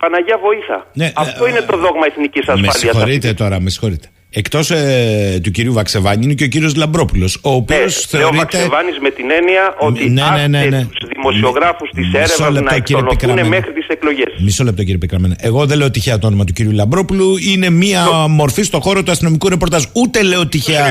Παναγιά βοήθα. Ναι, Αυτό ε, είναι το δόγμα εθνικής ασφάλειας. Με συγχωρείτε τώρα, με συγχωρείτε. Εκτός ε, του κυρίου Βαξεβάνη είναι και ο κύριος Λαμπρόπουλος. Ο οποίος ναι, θεωρείται. Ο Βαξεβάνης με την έννοια ότι ναι, ναι, ναι, ναι. τους δημοσιογράφους της έρευνας να εκτονωθούν μέχρι τις εκλογές. Μισό λεπτό κύριε Πικραμένο. Εγώ δεν λέω τυχαία το όνομα του κυρίου Λαμπρόπουλου. Είναι μία το... μορφή στο χώρο του αστυνομικού ρεπορτάζ. Ούτε λέω τυχαία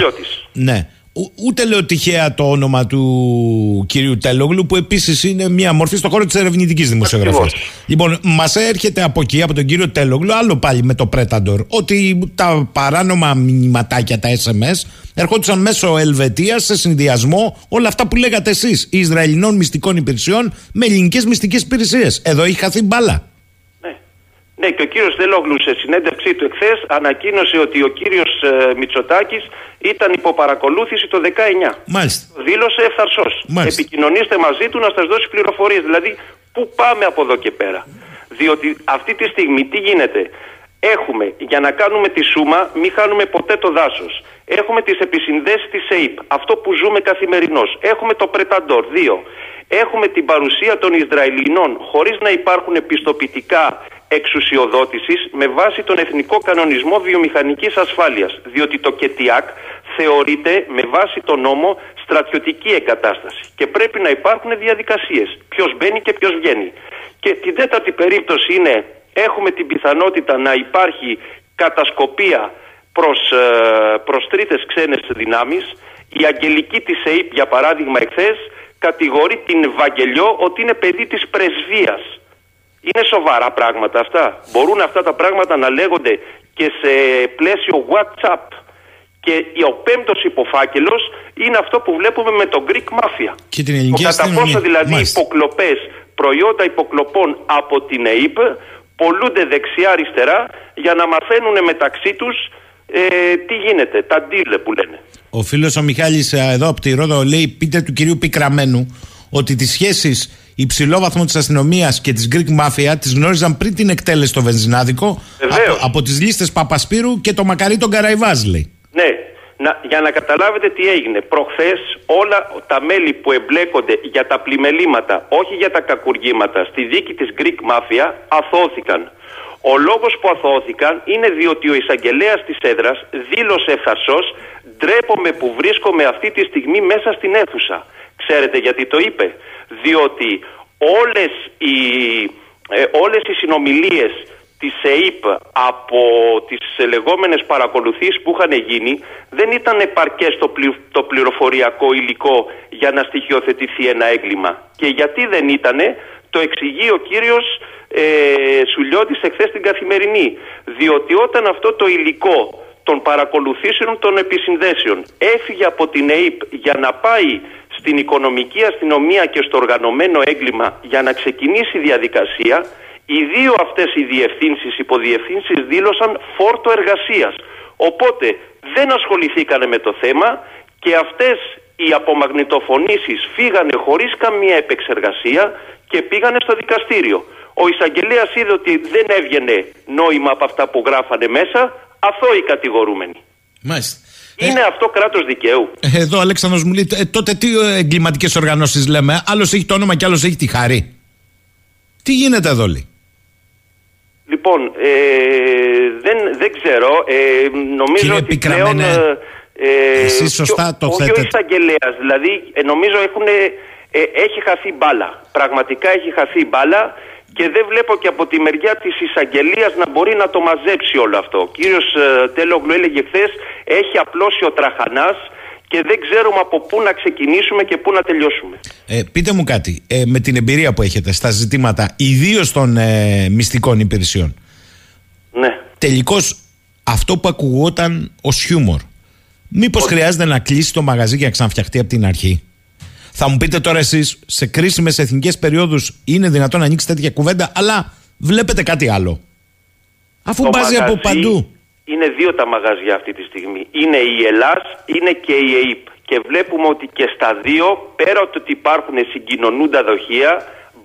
Ναι. Ο- Ούτε λέω τυχαία το όνομα του κυρίου Τέλογλου, που επίσης είναι μια μορφή στον χώρο της ερευνητικής δημοσιογραφίας. Ακριβώς. Λοιπόν, μας έρχεται από εκεί, από τον κύριο Τέλογλου, άλλο πάλι με το Πρέταντορ, ότι τα παράνομα μηνυματάκια, τα SMS, ερχόντουσαν μέσω Ελβετίας σε συνδυασμό όλα αυτά που λέγατε εσείς, Ισραηλινών μυστικών υπηρεσιών με ελληνικές μυστικές υπηρεσίες. Εδώ έχει χαθεί μπάλα. Ναι. Ναι, και ο κύριος Τελόγλου σε συνέντευξή του εχθές ανακοίνωσε ότι ο κύριος ε, Μητσοτάκης ήταν υπό παρακολούθηση το 19. Μάλιστα. Δήλωσε ευθαρσώ. Μάλιστα. Επικοινωνήστε μαζί του να σας δώσει πληροφορίες. Δηλαδή, πού πάμε από εδώ και πέρα. Διότι αυτή τη στιγμή τι γίνεται. Έχουμε, για να κάνουμε τη σούμα, μην χάνουμε ποτέ το δάσος. Έχουμε τις επισυνδέσεις της ΕΕΠ, αυτό που ζούμε καθημερινώς. Έχουμε το Πρεταντόρ 2. Έχουμε την παρουσία των Ισραηλινών χωρίς να υπάρχουν πιστοποιητικά εξουσιοδότησης με βάση τον Εθνικό Κανονισμό Βιομηχανικής Ασφάλειας. Διότι το ΚΕΤΙΑΚ θεωρείται με βάση τον νόμο στρατιωτική εγκατάσταση. Και πρέπει να υπάρχουν διαδικασίες. Ποιος μπαίνει και ποιος βγαίνει. Και την τέταρτη περίπτωση είναι έχουμε την πιθανότητα να υπάρχει κατασκοπία προς, ε, προς τρίτες ξένες δυνάμεις. Η αγγελική της ΕΕΠ για παράδειγμα εχθές κατηγορεί την Βαγγελιό ότι είναι παιδί της πρεσβείας. Είναι σοβαρά πράγματα αυτά. Μπορούν αυτά τα πράγματα να λέγονται και σε πλαίσιο WhatsApp. Και ο πέμπτος υποφάκελος είναι αυτό που βλέπουμε με τον Greek Mafia. Και την ελληνική Το κατά αστυνομία. πόσο δηλαδή Μάλιστα. υποκλοπές, προϊόντα υποκλοπών από την ΕΕΠ πολλούνται δεξιά-αριστερά για να μαθαίνουν μεταξύ τους ε, τι γίνεται, τα deal που λένε. Ο φίλος ο Μιχάλης ε, εδώ από τη Ρόδο λέει: Πείτε του κυρίου Πικραμένου ότι τις σχέσει υψηλόβαθμο της αστυνομίας και της Greek Mafia τις γνώριζαν πριν την εκτέλεση στο βενζινάδικο Βεβαίως. από, από τις λίστες Παπασπύρου και το μακαρί τον Καραϊβάζ, λέει. Ναι, να, για να καταλάβετε τι έγινε. Προχθές όλα τα μέλη που εμπλέκονται για τα πλημελήματα, όχι για τα κακουργήματα, στη δίκη της Greek Mafia αθώθηκαν. Ο λόγος που αθώθηκαν είναι διότι ο εισαγγελέας της έδρας δήλωσε ευθαρσώς «Ντρέπομαι που βρίσκομαι αυτή τη στιγμή μέσα στην αίθουσα». Ξέρετε γιατί το είπε. Διότι όλες οι, ε, όλες οι συνομιλίες της ΕΕΠ από τις λεγόμενες παρακολουθήσεις που είχαν γίνει δεν ήταν επαρκές το, πλη- το πληροφοριακό υλικό για να στοιχειοθετηθεί ένα έγκλημα. Και γιατί δεν ήτανε, το εξηγεί ο κύριος ε, Σουλιώτης εχθές στην Καθημερινή. Διότι όταν αυτό το υλικό των παρακολουθήσεων των επισυνδέσεων έφυγε από την ΕΕΠ για να πάει στην οικονομική αστυνομία και στο οργανωμένο έγκλημα για να ξεκινήσει η διαδικασία, οι δύο αυτές οι διευθύνσεις, υποδιευθύνσεις δήλωσαν φόρτο εργασίας. Οπότε δεν ασχοληθήκανε με το θέμα και αυτές οι απομαγνητοφωνήσεις φύγανε χωρίς καμία επεξεργασία και πήγανε στο δικαστήριο. Ο εισαγγελέας είδε ότι δεν έβγαινε νόημα από αυτά που γράφανε μέσα, αθώοι κατηγορούμενοι. Μάλιστα. Είναι αυτό κράτος δικαίου. Ε, εδώ ο Αλέξανδρος μου λέει: «Ε, Τότε τι εγκληματικές οργανώσεις λέμε, άλλος έχει το όνομα και άλλος έχει τη χαρή. Τι γίνεται εδώ, λέει; Λοιπόν, ε, δεν, δεν ξέρω. Ε, νομίζω Κύριε ότι Πικραμένε, πλέον... Ε, εσείς σωστά το όχι θέτετε. ο εισαγγελέας. Δηλαδή, ε, νομίζω έχουν, ε, έχει χαθεί μπάλα. Πραγματικά έχει χαθεί μπάλα και δεν βλέπω και από τη μεριά της εισαγγελίας να μπορεί να το μαζέψει όλο αυτό. Ο κύριος ε, Τέλογλου έλεγε χθες έχει απλώσει ο τραχανάς και δεν ξέρουμε από πού να ξεκινήσουμε και πού να τελειώσουμε. Ε, πείτε μου κάτι, ε, με την εμπειρία που έχετε στα ζητήματα ιδίως των ε, μυστικών υπηρεσιών. Ναι. Τελικώς αυτό που ακουγόταν ως χιούμορ, μήπως χρειάζεται να κλείσει το μαγαζί και να ξαναφτιαχτεί από την αρχή; Θα μου πείτε τώρα εσείς, σε κρίσιμες εθνικές περιόδους είναι δυνατόν να ανοίξει τέτοια κουβέντα, αλλά βλέπετε κάτι άλλο. Αφού Το μπάζει από μαγαζί παντού. Είναι δύο τα μαγαζιά αυτή τη στιγμή. Είναι η Ελλάς, είναι και η ΕΕΠ. Και βλέπουμε ότι και στα δύο, πέρα από το ότι υπάρχουν συγκοινωνούντα δοχεία,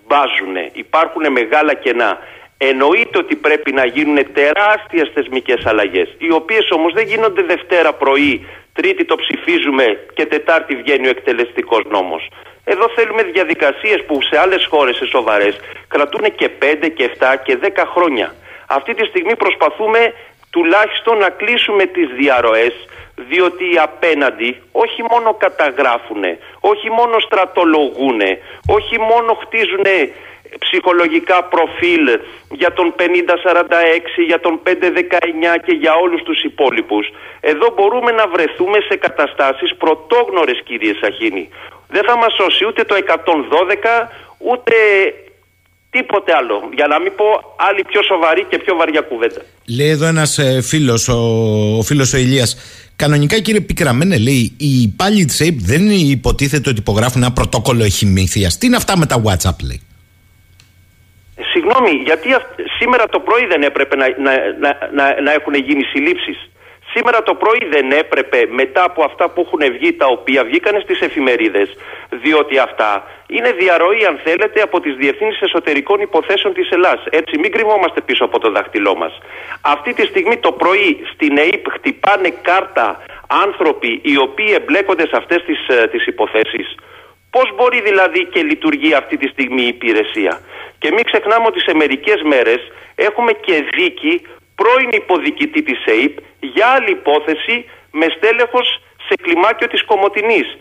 μπάζουν. Υπάρχουν μεγάλα κενά. Εννοείται ότι πρέπει να γίνουν τεράστιες θεσμικές αλλαγές, οι οποίες όμως δεν γίνονται Δευτέρα πρωί, Τρίτη το ψηφίζουμε και Τετάρτη βγαίνει ο εκτελεστικός νόμος. Εδώ θέλουμε διαδικασίες που σε άλλες χώρες, σε σοβαρές, κρατούν και 5 και 7 και 10 χρόνια. Αυτή τη στιγμή προσπαθούμε τουλάχιστον να κλείσουμε τις διαρροές διότι οι απέναντι όχι μόνο καταγράφουν, όχι μόνο στρατολογούν, όχι μόνο χτίζουν ψυχολογικά προφίλ για τον 5046, για τον 519 και για όλους τους υπόλοιπους. Εδώ μπορούμε να βρεθούμε σε καταστάσεις πρωτόγνωρες κύριε Σαχίνη. Δεν θα μας σώσει ούτε το 112 ούτε τίποτε άλλο. Για να μην πω άλλη πιο σοβαρή και πιο βαριά κουβέντα. Λέει εδώ ένας ε, φίλος, ο, ο φίλος ο Ηλίας, Κανονικά, κύριε Πικραμένε, λέει, οι υπάλληλοι της ΑΕΠ δεν υποτίθεται ότι υπογράφουν ένα πρωτόκολλο εχημήθεια. Τι είναι αυτά με τα WhatsApp, λέει. Ε, συγγνώμη, γιατί σήμερα το πρωί δεν έπρεπε να, να, να, να έχουν γίνει συλλήψεις. Σήμερα το πρωί δεν έπρεπε μετά από αυτά που έχουν βγει τα οποία βγήκαν στις εφημερίδες διότι αυτά είναι διαρροή αν θέλετε από τις διευθύνσεις εσωτερικών υποθέσεων της Ελλάς. Έτσι μην κρυβόμαστε πίσω από το δάχτυλό μας. Αυτή τη στιγμή το πρωί στην ΕΕΠ χτυπάνε κάρτα άνθρωποι οι οποίοι εμπλέκονται σε αυτές τις, ε, τις υποθέσεις. Πώς μπορεί δηλαδή και λειτουργεί αυτή τη στιγμή η υπηρεσία; Και μην ξεχνάμε ότι σε μερικές μέρες έχουμε και δίκη πρώην υποδικητή της ΕΕΠ για άλλη υπόθεση με στέλεχος σε κλιμάκιο της Κομωτινής.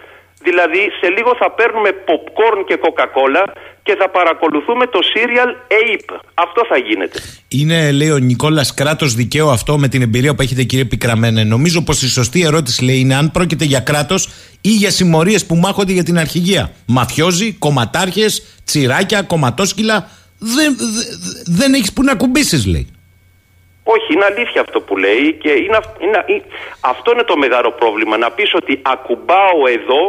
Δηλαδή σε λίγο θα παίρνουμε popcorn και coca-cola και θα παρακολουθούμε το serial AIP. Αυτό θα γίνεται. Είναι, λέει ο Νικόλας, κράτος δικαίου αυτό με την εμπειρία που έχετε, κύριε Πικραμένε. Νομίζω πως η σωστή ερώτηση, λέει, είναι αν πρόκειται για κράτος ή για συμμορίες που μάχονται για την αρχηγία. Μαφιόζοι, κομματάρχες, τσιράκια, κομματόσκυλα. Δεν, δεν έχεις που να κουμπίσεις, λέει. Όχι, είναι αλήθεια αυτό που λέει και είναι, είναι, αυτό είναι το μεγάλο πρόβλημα. Να πεις ότι ακουμπάω εδώ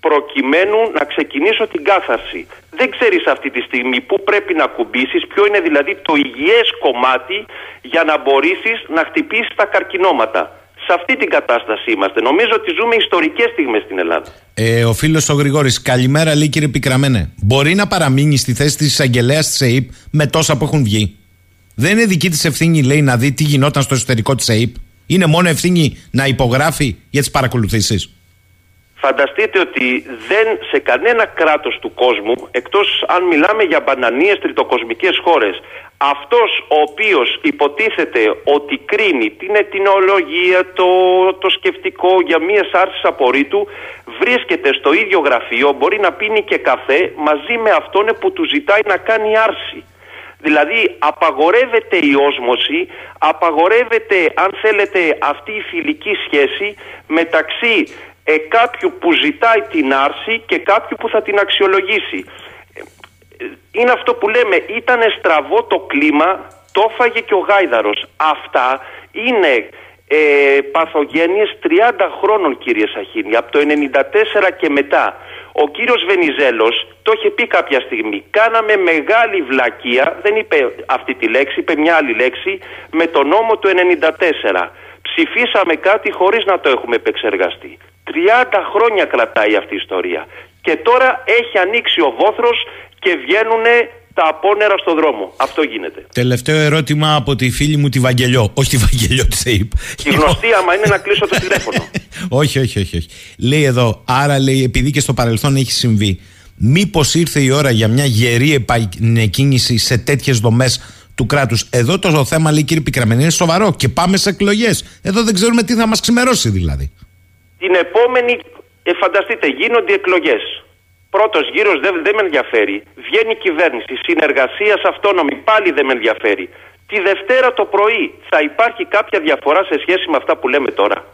προκειμένου να ξεκινήσω την κάθαρση. Δεν ξέρεις αυτή τη στιγμή πού πρέπει να κουμπίσεις, ποιο είναι δηλαδή το υγιές κομμάτι για να μπορέσεις να χτυπήσεις τα καρκινώματα. Σε αυτή την κατάσταση είμαστε. Νομίζω ότι ζούμε ιστορικές στιγμές στην Ελλάδα. Ε, ο φίλος ο Γρηγόρης, καλημέρα λέει κύριε Πικραμένε. Μπορεί να παραμείνει στη θέση της εισαγγελέας της ΕΕΠ με τόσα που έχουν βγει; Δεν είναι δική της ευθύνη, λέει, να δει τι γινόταν στο εσωτερικό της ΑΕΠ. Είναι μόνο ευθύνη να υπογράφει για τις παρακολουθήσεις. Φανταστείτε ότι δεν σε κανένα κράτος του κόσμου, εκτός αν μιλάμε για μπανανίες τριτοκοσμικές χώρες, αυτός ο οποίος υποτίθεται ότι κρίνει την ετινολογία, το, το σκεφτικό για μία άρση απορρίτου, βρίσκεται στο ίδιο γραφείο, μπορεί να πίνει και καφέ μαζί με αυτόν που του ζητάει να κάνει άρση. Δηλαδή απαγορεύεται η όσμωση, απαγορεύεται αν θέλετε αυτή η φιλική σχέση μεταξύ ε, κάποιου που ζητάει την άρση και κάποιου που θα την αξιολογήσει. Είναι αυτό που λέμε, ήταν στραβό το κλίμα, το έφαγε και ο Γάιδαρος. Αυτά είναι ε, παθογένειες 30 χρόνων κύριε Σαχίνη, από το 94 και μετά. Ο κύριος Βενιζέλος το είχε πει κάποια στιγμή. Κάναμε μεγάλη βλακεία, δεν είπε αυτή τη λέξη, είπε μια άλλη λέξη, με το νόμο του 94. Ψηφίσαμε κάτι χωρίς να το έχουμε επεξεργαστεί. 30 χρόνια κρατάει αυτή η ιστορία. Και τώρα έχει ανοίξει ο βόθρος και βγαίνουν τα απόνερα στο δρόμο. Αυτό γίνεται. Τελευταίο ερώτημα από τη φίλη μου τη Βαγγελιό. Όχι τη Βαγγελιό τη ΕΕΠ. Η γνωστή, άμα είναι να κλείσω το τηλέφωνο. όχι, όχι, όχι, όχι. Λέει εδώ, άρα λέει, επειδή και στο παρελθόν έχει συμβεί, μήπως ήρθε η ώρα για μια γερή επανεκκίνηση σε τέτοιες δομές του κράτους; Εδώ το θέμα, λέει κύριε Πικραμένη, είναι σοβαρό και πάμε σε εκλογές. Εδώ δεν ξέρουμε τι θα μας ξημερώσει δηλαδή. Την επόμενη, ε, φανταστείτε, γίνονται εκλογές. Πρώτος γύρος δεν, δεν με ενδιαφέρει. Βγαίνει η κυβέρνηση. Συνεργασίας αυτόνομη πάλι δεν με ενδιαφέρει. Τη Δευτέρα το πρωί θα υπάρχει κάποια διαφορά σε σχέση με αυτά που λέμε τώρα.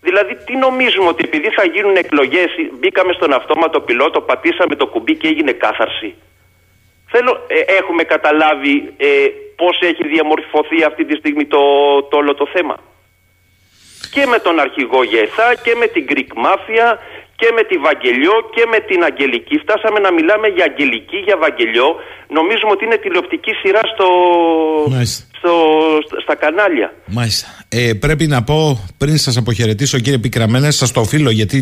Δηλαδή, τι νομίζουμε ότι επειδή θα γίνουν εκλογές, μπήκαμε στον αυτόματο πιλότο, πατήσαμε το κουμπί και έγινε κάθαρση. Θέλω, ε, έχουμε καταλάβει ε, πώς έχει διαμορφωθεί αυτή τη στιγμή το, το όλο το θέμα. Και με τον αρχηγό Γεθά και με την Greek Mafia και με τη Βαγγελιό και με την Αγγελική. Φτάσαμε να μιλάμε για Αγγελική, για Βαγγελιό. Νομίζουμε ότι είναι τηλεοπτική σειρά στο, στο, στα κανάλια. Μάλιστα. Ε, πρέπει να πω πριν σας αποχαιρετήσω κύριε Πικραμένε, σας το οφείλω γιατί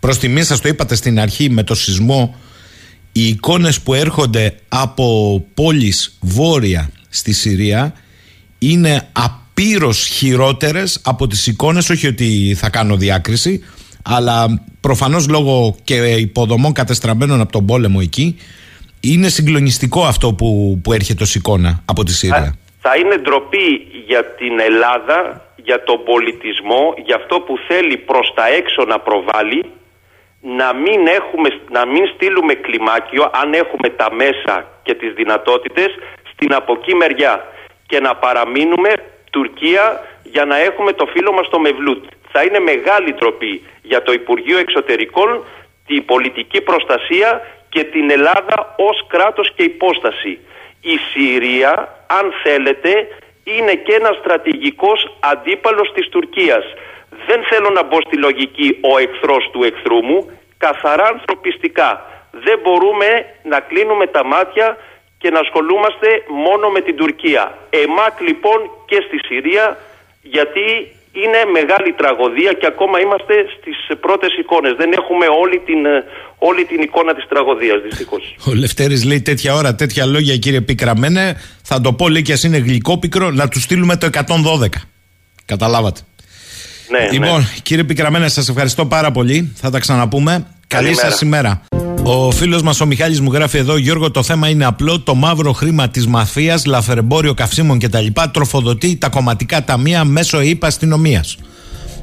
προς τιμή σας το είπατε στην αρχή με το σεισμό. Οι εικόνες που έρχονται από πόλεις βόρεια στη Συρία είναι απείρως χειρότερες από τις εικόνες, όχι ότι θα κάνω διάκριση, αλλά προφανώς λόγω και υποδομών κατεστραμμένων από τον πόλεμο εκεί είναι συγκλονιστικό αυτό που, που έρχεται ως εικόνα από τη Συρία. Θα είναι ντροπή για την Ελλάδα, για τον πολιτισμό, για αυτό που θέλει προς τα έξω να προβάλλει, να μην, έχουμε, να μην στείλουμε κλιμάκιο αν έχουμε τα μέσα και τις δυνατότητες στην από εκεί μεριά και να παραμείνουμε Τουρκία για να έχουμε το φίλο μας το Μευλούτ. Θα είναι μεγάλη τροπή για το Υπουργείο Εξωτερικών την πολιτική προστασία και την Ελλάδα ως κράτος και υπόσταση. Η Συρία, αν θέλετε, είναι και ένας στρατηγικός αντίπαλος της Τουρκίας. Δεν θέλω να μπω στη λογική ο εχθρός του εχθρού μου, καθαρά ανθρωπιστικά. Δεν μπορούμε να κλείνουμε τα μάτια και να ασχολούμαστε μόνο με την Τουρκία. Εμάκ λοιπόν και στη Συρία γιατί είναι μεγάλη τραγωδία και ακόμα είμαστε στις πρώτες εικόνες. Δεν έχουμε όλη την, όλη την εικόνα της τραγωδίας δυστυχώς. Ο Λευτέρης λέει τέτοια ώρα, τέτοια λόγια κύριε Πίκραμένε, θα το πω λέει και ας είναι γλυκό πικρό, να του στείλουμε το 112. Καταλάβατε. Ναι, λοιπόν, ναι. κύριε Πικραμένε, σας ευχαριστώ πάρα πολύ. Θα τα ξαναπούμε. Καλή Καλημέρα. σας ημέρα. Ο φίλος μας ο Μιχάλης μου γράφει εδώ: Γιώργο, το θέμα είναι απλό. Το μαύρο χρήμα της μαφίας, λαφερεμπόριο καυσίμων κτλ. τροφοδοτεί τα κομματικά ταμεία μέσω ΕΥΠ αστυνομίας.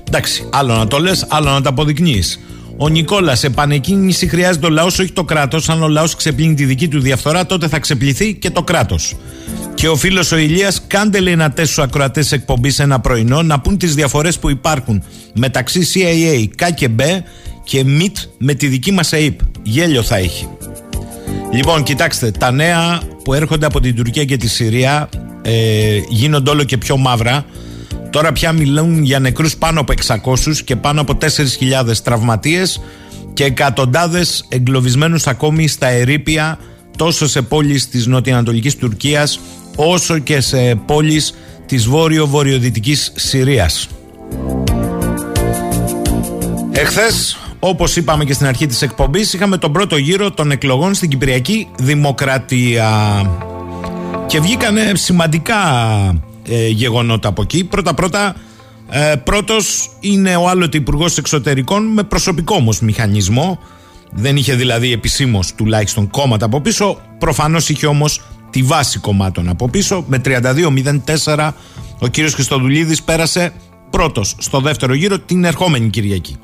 Εντάξει, άλλο να το λες, άλλο να τα αποδεικνύεις. Ο Νικόλας, επανεκκίνηση χρειάζεται ο λαός, όχι το κράτος. Αν ο λαός ξεπλύνει τη δική του διαφθορά, τότε θα ξεπληθεί και το κράτος. Και ο φίλος ο Ηλίας, κάντε λέει ένα τεστ στου ακροατές εκπομπής σε ένα πρωινό να πούν τις διαφορές που υπάρχουν μεταξύ CIA, ΚΚΜ και ΜΙΤ με τη δική μας ΑΕΠ. Γέλιο θα έχει. Λοιπόν, κοιτάξτε, τα νέα που έρχονται από την Τουρκία και τη Συρία ε, γίνονται όλο και πιο μαύρα. Τώρα πια μιλούν για νεκρούς πάνω από 600 και πάνω από 4.000 τραυματίες και εκατοντάδες εγκλωβισμένους ακόμη στα ερήπια τόσο σε πόλεις της νοτιοανατολικής Τουρκίας όσο και σε πόλεις της βόρειο-βορειοδυτικής Συρίας. Εχθές, όπως είπαμε και στην αρχή της εκπομπής, είχαμε τον πρώτο γύρο των εκλογών στην Κυπριακή Δημοκρατία. Και βγήκανε σημαντικά ε, γεγονότα από εκεί. Πρώτα-πρώτα, ε, πρώτος είναι ο άλλοτε υπουργός Εξωτερικών με προσωπικό όμως μηχανισμό. Δεν είχε δηλαδή επισήμως τουλάχιστον κόμματα από πίσω. Προφανώς είχε όμως τη βάση κομμάτων από πίσω. Με 32-04 ο κύριος Χριστοδουλίδης πέρασε πρώτος στο δεύτερο γύρο την ερχόμενη Κυριακή.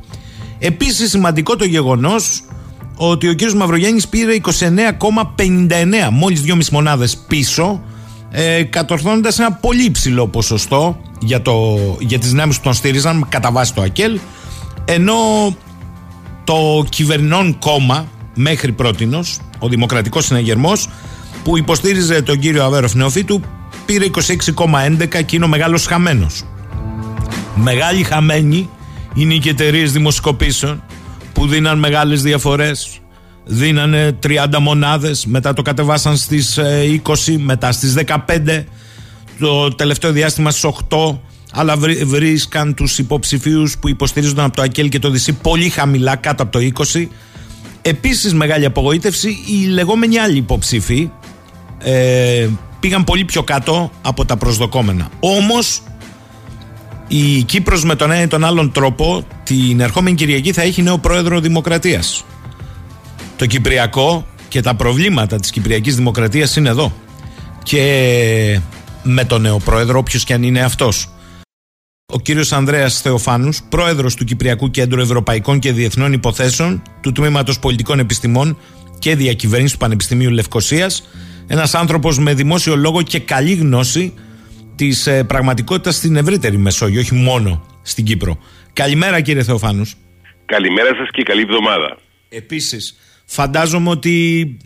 Επίσης σημαντικό το γεγονός ότι ο κύριος Μαυρογιάννης πήρε 29,59 μόλις 2,5 μονάδες πίσω ε, κατορθώνοντας ένα πολύ υψηλό ποσοστό για, το, για τις δυνάμεις που τον στήριζαν κατά βάση το ΑΚΕΛ ενώ το κυβερνών κόμμα μέχρι πρότινος ο Δημοκρατικός Συναγερμός που υποστήριζε τον κύριο Αβέροφ Νεοφίτου πήρε 26,11 και είναι ο μεγάλος χαμένος Μεγάλοι χαμένοι είναι οι εταιρείε δημοσκοπήσεων που δίναν μεγάλες διαφορές. Δίνανε 30 μονάδες, μετά το κατεβάσαν στις ε, 20, μετά στις 15, το τελευταίο διάστημα στις 8, αλλά βρί- βρίσκαν τους υποψηφίους που υποστηρίζονταν από το ΑΚΕΛ και το ΔΥΣΥ πολύ χαμηλά, κάτω από το 20. Επίσης μεγάλη απογοήτευση, οι λεγόμενοι άλλοι υποψήφοι ε, πήγαν πολύ πιο κάτω από τα προσδοκόμενα. Όμως η Κύπρος με τον ένα ή τον άλλον τρόπο την ερχόμενη Κυριακή θα έχει νέο πρόεδρο Δημοκρατίας. Το Κυπριακό και τα προβλήματα της Κυπριακής Δημοκρατίας είναι εδώ. Και με τον νέο πρόεδρο, όποιος και αν είναι αυτός. Ο κύριος Ανδρέας Θεοφάνους, πρόεδρος του Κυπριακού Κέντρου Ευρωπαϊκών και Διεθνών Υποθέσεων, του Τμήματος Πολιτικών Επιστημών και Διακυβέρνησης του Πανεπιστημίου Λευκοσίας, ένας άνθρωπος με δημόσιο λόγο και καλή γνώση της ε, πραγματικότητας στην ευρύτερη Μεσόγειο, όχι μόνο στην Κύπρο. Καλημέρα κύριε Θεοφάνους. Καλημέρα σας και καλή εβδομάδα. Επίσης, φαντάζομαι ότι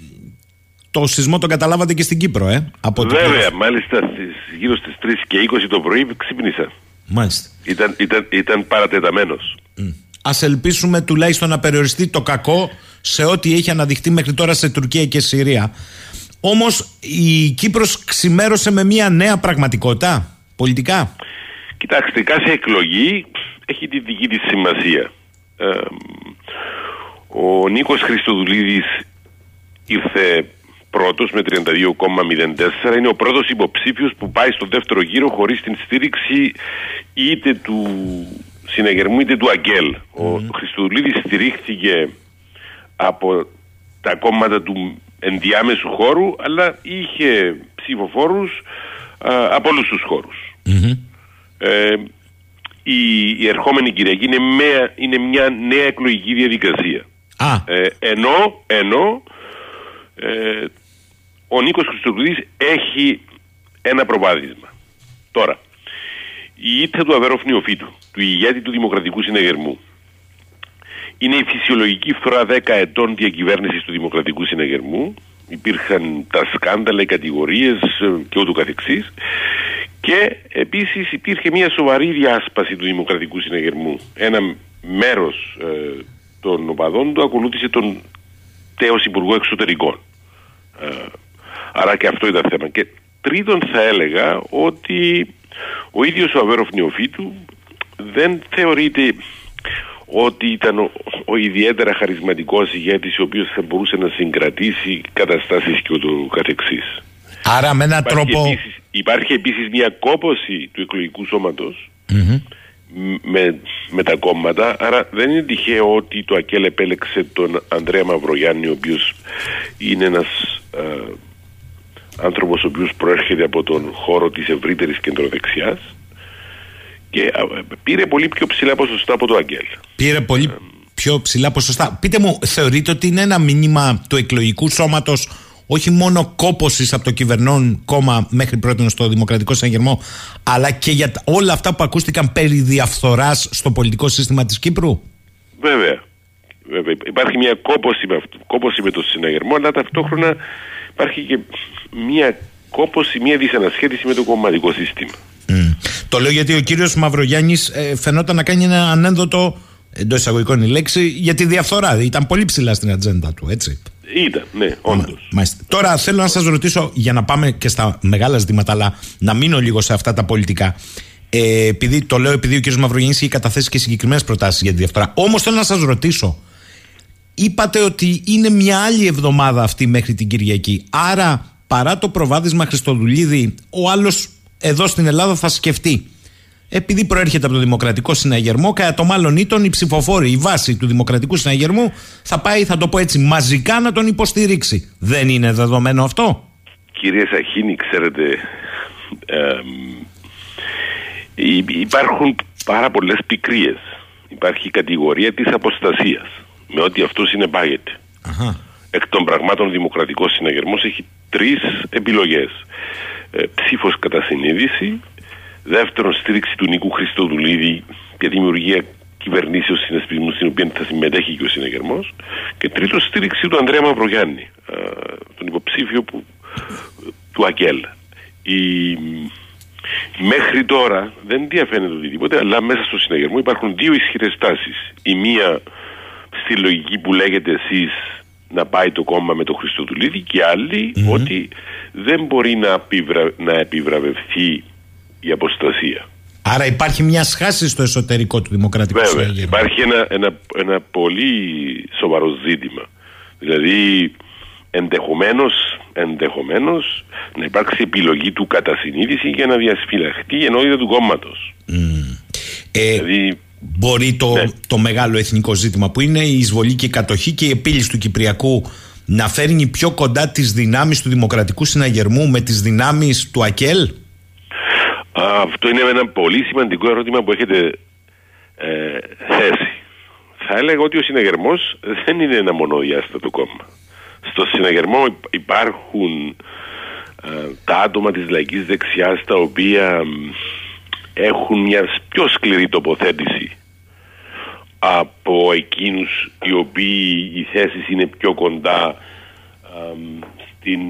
το σεισμό τον καταλάβατε και στην Κύπρο, ε. Από ό,τι Βέβαια, πληροφορώ. μάλιστα στις, γύρω στις 3 και 20 το πρωί ξύπνησα. Μάλιστα. Ήταν, ήταν, ήταν παρατεταμένος. Ας ελπίσουμε τουλάχιστον να περιοριστεί το κακό σε ό,τι έχει αναδειχθεί μέχρι τώρα σε Τουρκία και Συρία. Όμως η Κύπρος ξημέρωσε με μια νέα πραγματικότητα πολιτικά. Κοιτάξτε, κάθε εκλογή έχει τη δική της σημασία. Ε, ο Νίκος Χριστοδουλίδης ήρθε πρώτος με 32,04. Είναι ο πρώτος υποψήφιος που πάει στο δεύτερο γύρο χωρίς την στήριξη είτε του συναγερμού είτε του Αγγέλ. Ο Χριστοδουλίδης στηρίχθηκε από τα κόμματα του ενδιάμεσου χώρου αλλά είχε ψηφοφόρους α, από όλους τους χώρους. Ε, η, η ερχόμενη Κυριακή είναι, μια, είναι μια νέα εκλογική διαδικασία. Α. Ε, ενώ ενώ ε, ο Νίκος Χριστοδουλίδης έχει ένα προβάδισμα. Τώρα, η ήττα του Αβέροφ Νιοφίτου, του ηγέτη του Δημοκρατικού Συνεγερμού, είναι η φυσιολογική φορά 10 ετών διακυβέρνησης του Δημοκρατικού Συνεγερμού. Υπήρχαν τα σκάνδαλα, οι κατηγορίες ε, και ούτω καθεξής. Και επίσης υπήρχε μια σοβαρή διάσπαση του Δημοκρατικού Συνεγερμού. Ένα μέρος ε, των οπαδών του ακολούθησε τον τέος Υπουργό Εξωτερικών. Ε, άρα και αυτό ήταν θέμα. Και τρίτον θα έλεγα ότι ο ίδιος ο Αβέροφ Νιοφίτου δεν θεωρείται ότι ήταν ο, ο ιδιαίτερα χαρισματικός ηγέτης ο οποίος θα μπορούσε να συγκρατήσει καταστάσεις και ούτω καθεξής. Άρα με έναν Υπάρχει τρόπο. επίσης, υπάρχει επίσης μια κόπωση του εκλογικού σώματος Μμμ. Μ- με, με τα κόμματα. Άρα δεν είναι τυχαίο ότι το ΑΚΕΛ επέλεξε τον Ανδρέα Μαυρογιάννη, ο οποίος είναι ένας ε, άνθρωπος ο οποίος προέρχεται από τον χώρο της ευρύτερης κεντροδεξιάς και ε, πήρε πολύ πιο ψηλά ποσοστά από το ΑΚΕΛ. Πήρε πολύ πιο ψηλά ποσοστά. Πείτε μου, θεωρείτε ότι είναι ένα μήνυμα του εκλογικού σώματος όχι μόνο κόποση από το κυβερνών κόμμα μέχρι πρώτον στο Δημοκρατικό Συναγερμό, αλλά και για τα- όλα αυτά που ακούστηκαν περί διαφθοράς στο πολιτικό σύστημα της Κύπρου; Βέβαια. Βέβαια. Υπάρχει μια κόποση με, αυτό, κόποση με το συναγερμό, αλλά ταυτόχρονα υπάρχει και μια κόποση, μια δυσανασχέτιση με το κομματικό σύστημα. Μμ. Το λέω γιατί ο κύριος Μαυρογιάννης ε, φαινόταν να κάνει ένα ανένδοτο, εντός εισαγωγικών η λέξη, για τη διαφθορά. Ήταν πολύ ψηλά στην ατζέντα του, έτσι. Ήταν, ναι, όντως. Μάλιστα. Τώρα θέλω να σας ρωτήσω, για να πάμε και στα μεγάλα ζητήματα, αλλά να μείνω λίγο σε αυτά τα πολιτικά. Ε, επειδή, το λέω επειδή ο κ. Μαυρογεννής έχει καταθέσει και συγκεκριμένες προτάσεις για τη διαφθορά. Όμως θέλω να σας ρωτήσω, είπατε ότι είναι μια άλλη εβδομάδα αυτή μέχρι την Κυριακή. Άρα, παρά το προβάδισμα Χριστοδουλίδη, ο άλλος εδώ στην Ελλάδα θα σκεφτεί. Επειδή προέρχεται από το Δημοκρατικό Συναγερμό, κατά το μάλλον ήτον οι ψηφοφόροι, η βάση του Δημοκρατικού Συναγερμού θα πάει, θα το πω έτσι, μαζικά να τον υποστηρίξει. Δεν είναι δεδομένο αυτό; Κύριε Σαχίνη, ξέρετε, εμ, υ- υπάρχουν πάρα πολλές πικρίες. Υπάρχει η κατηγορία της αποστασίας, με ό,τι αυτό συνεπάγεται. Αχα. Εκ των πραγμάτων ο Δημοκρατικός Συναγερμός έχει τρεις επιλογές. Ε, ψήφος κατά συνείδηση, δεύτερον στήριξη του Νίκου Χριστοδουλίδη για δημιουργία κυβερνήσεως συνασπισμού στην οποία θα συμμετέχει και ο Συναγερμός και τρίτον στήριξη του Ανδρέα Μαυρογιάννη, ε, τον υποψήφιο που, του ΑΚΕΛ. Η, μέχρι τώρα δεν διαφαίνεται οτιδήποτε, αλλά μέσα στο συναγερμό υπάρχουν δύο ισχυρές τάσεις. Η μία στη λογική που λέγεται εσείς να πάει το κόμμα με το Χριστοδουλίδη και η αλλη ότι δεν μπορεί να, επιβρα... να επιβραβευθεί η αποστασία. Άρα υπάρχει μια σχάση στο εσωτερικό του Δημοκρατικού Βέβαια, Συναγερμού. υπάρχει ένα, ένα, ένα πολύ σοβαρό ζήτημα. Δηλαδή, ενδεχομένως, ενδεχομένως να υπάρξει επιλογή του κατά συνείδηση για να διασφυλαχτεί η ενότητα του κόμματος. Ε, Δηλαδή, μπορεί το, Ναι. το μεγάλο εθνικό ζήτημα που είναι η εισβολή και η κατοχή και η επίλυση του Κυπριακού να φέρνει πιο κοντά τις δυνάμεις του Δημοκρατικού Συναγερμού με τις δυνάμεις του ΑΚΕΛ; Α, αυτό είναι ένα πολύ σημαντικό ερώτημα που έχετε ε, θέσει. Θα έλεγα ότι ο συναγερμός δεν είναι ένα μονοδιάστατο κόμμα. Στο συναγερμό υπ- υπάρχουν ε, τα άτομα της λαϊκής δεξιάς τα οποία μ, έχουν μια πιο σκληρή τοποθέτηση από εκείνους οι οποίοι οι θέσεις είναι πιο κοντά α, μ, στην,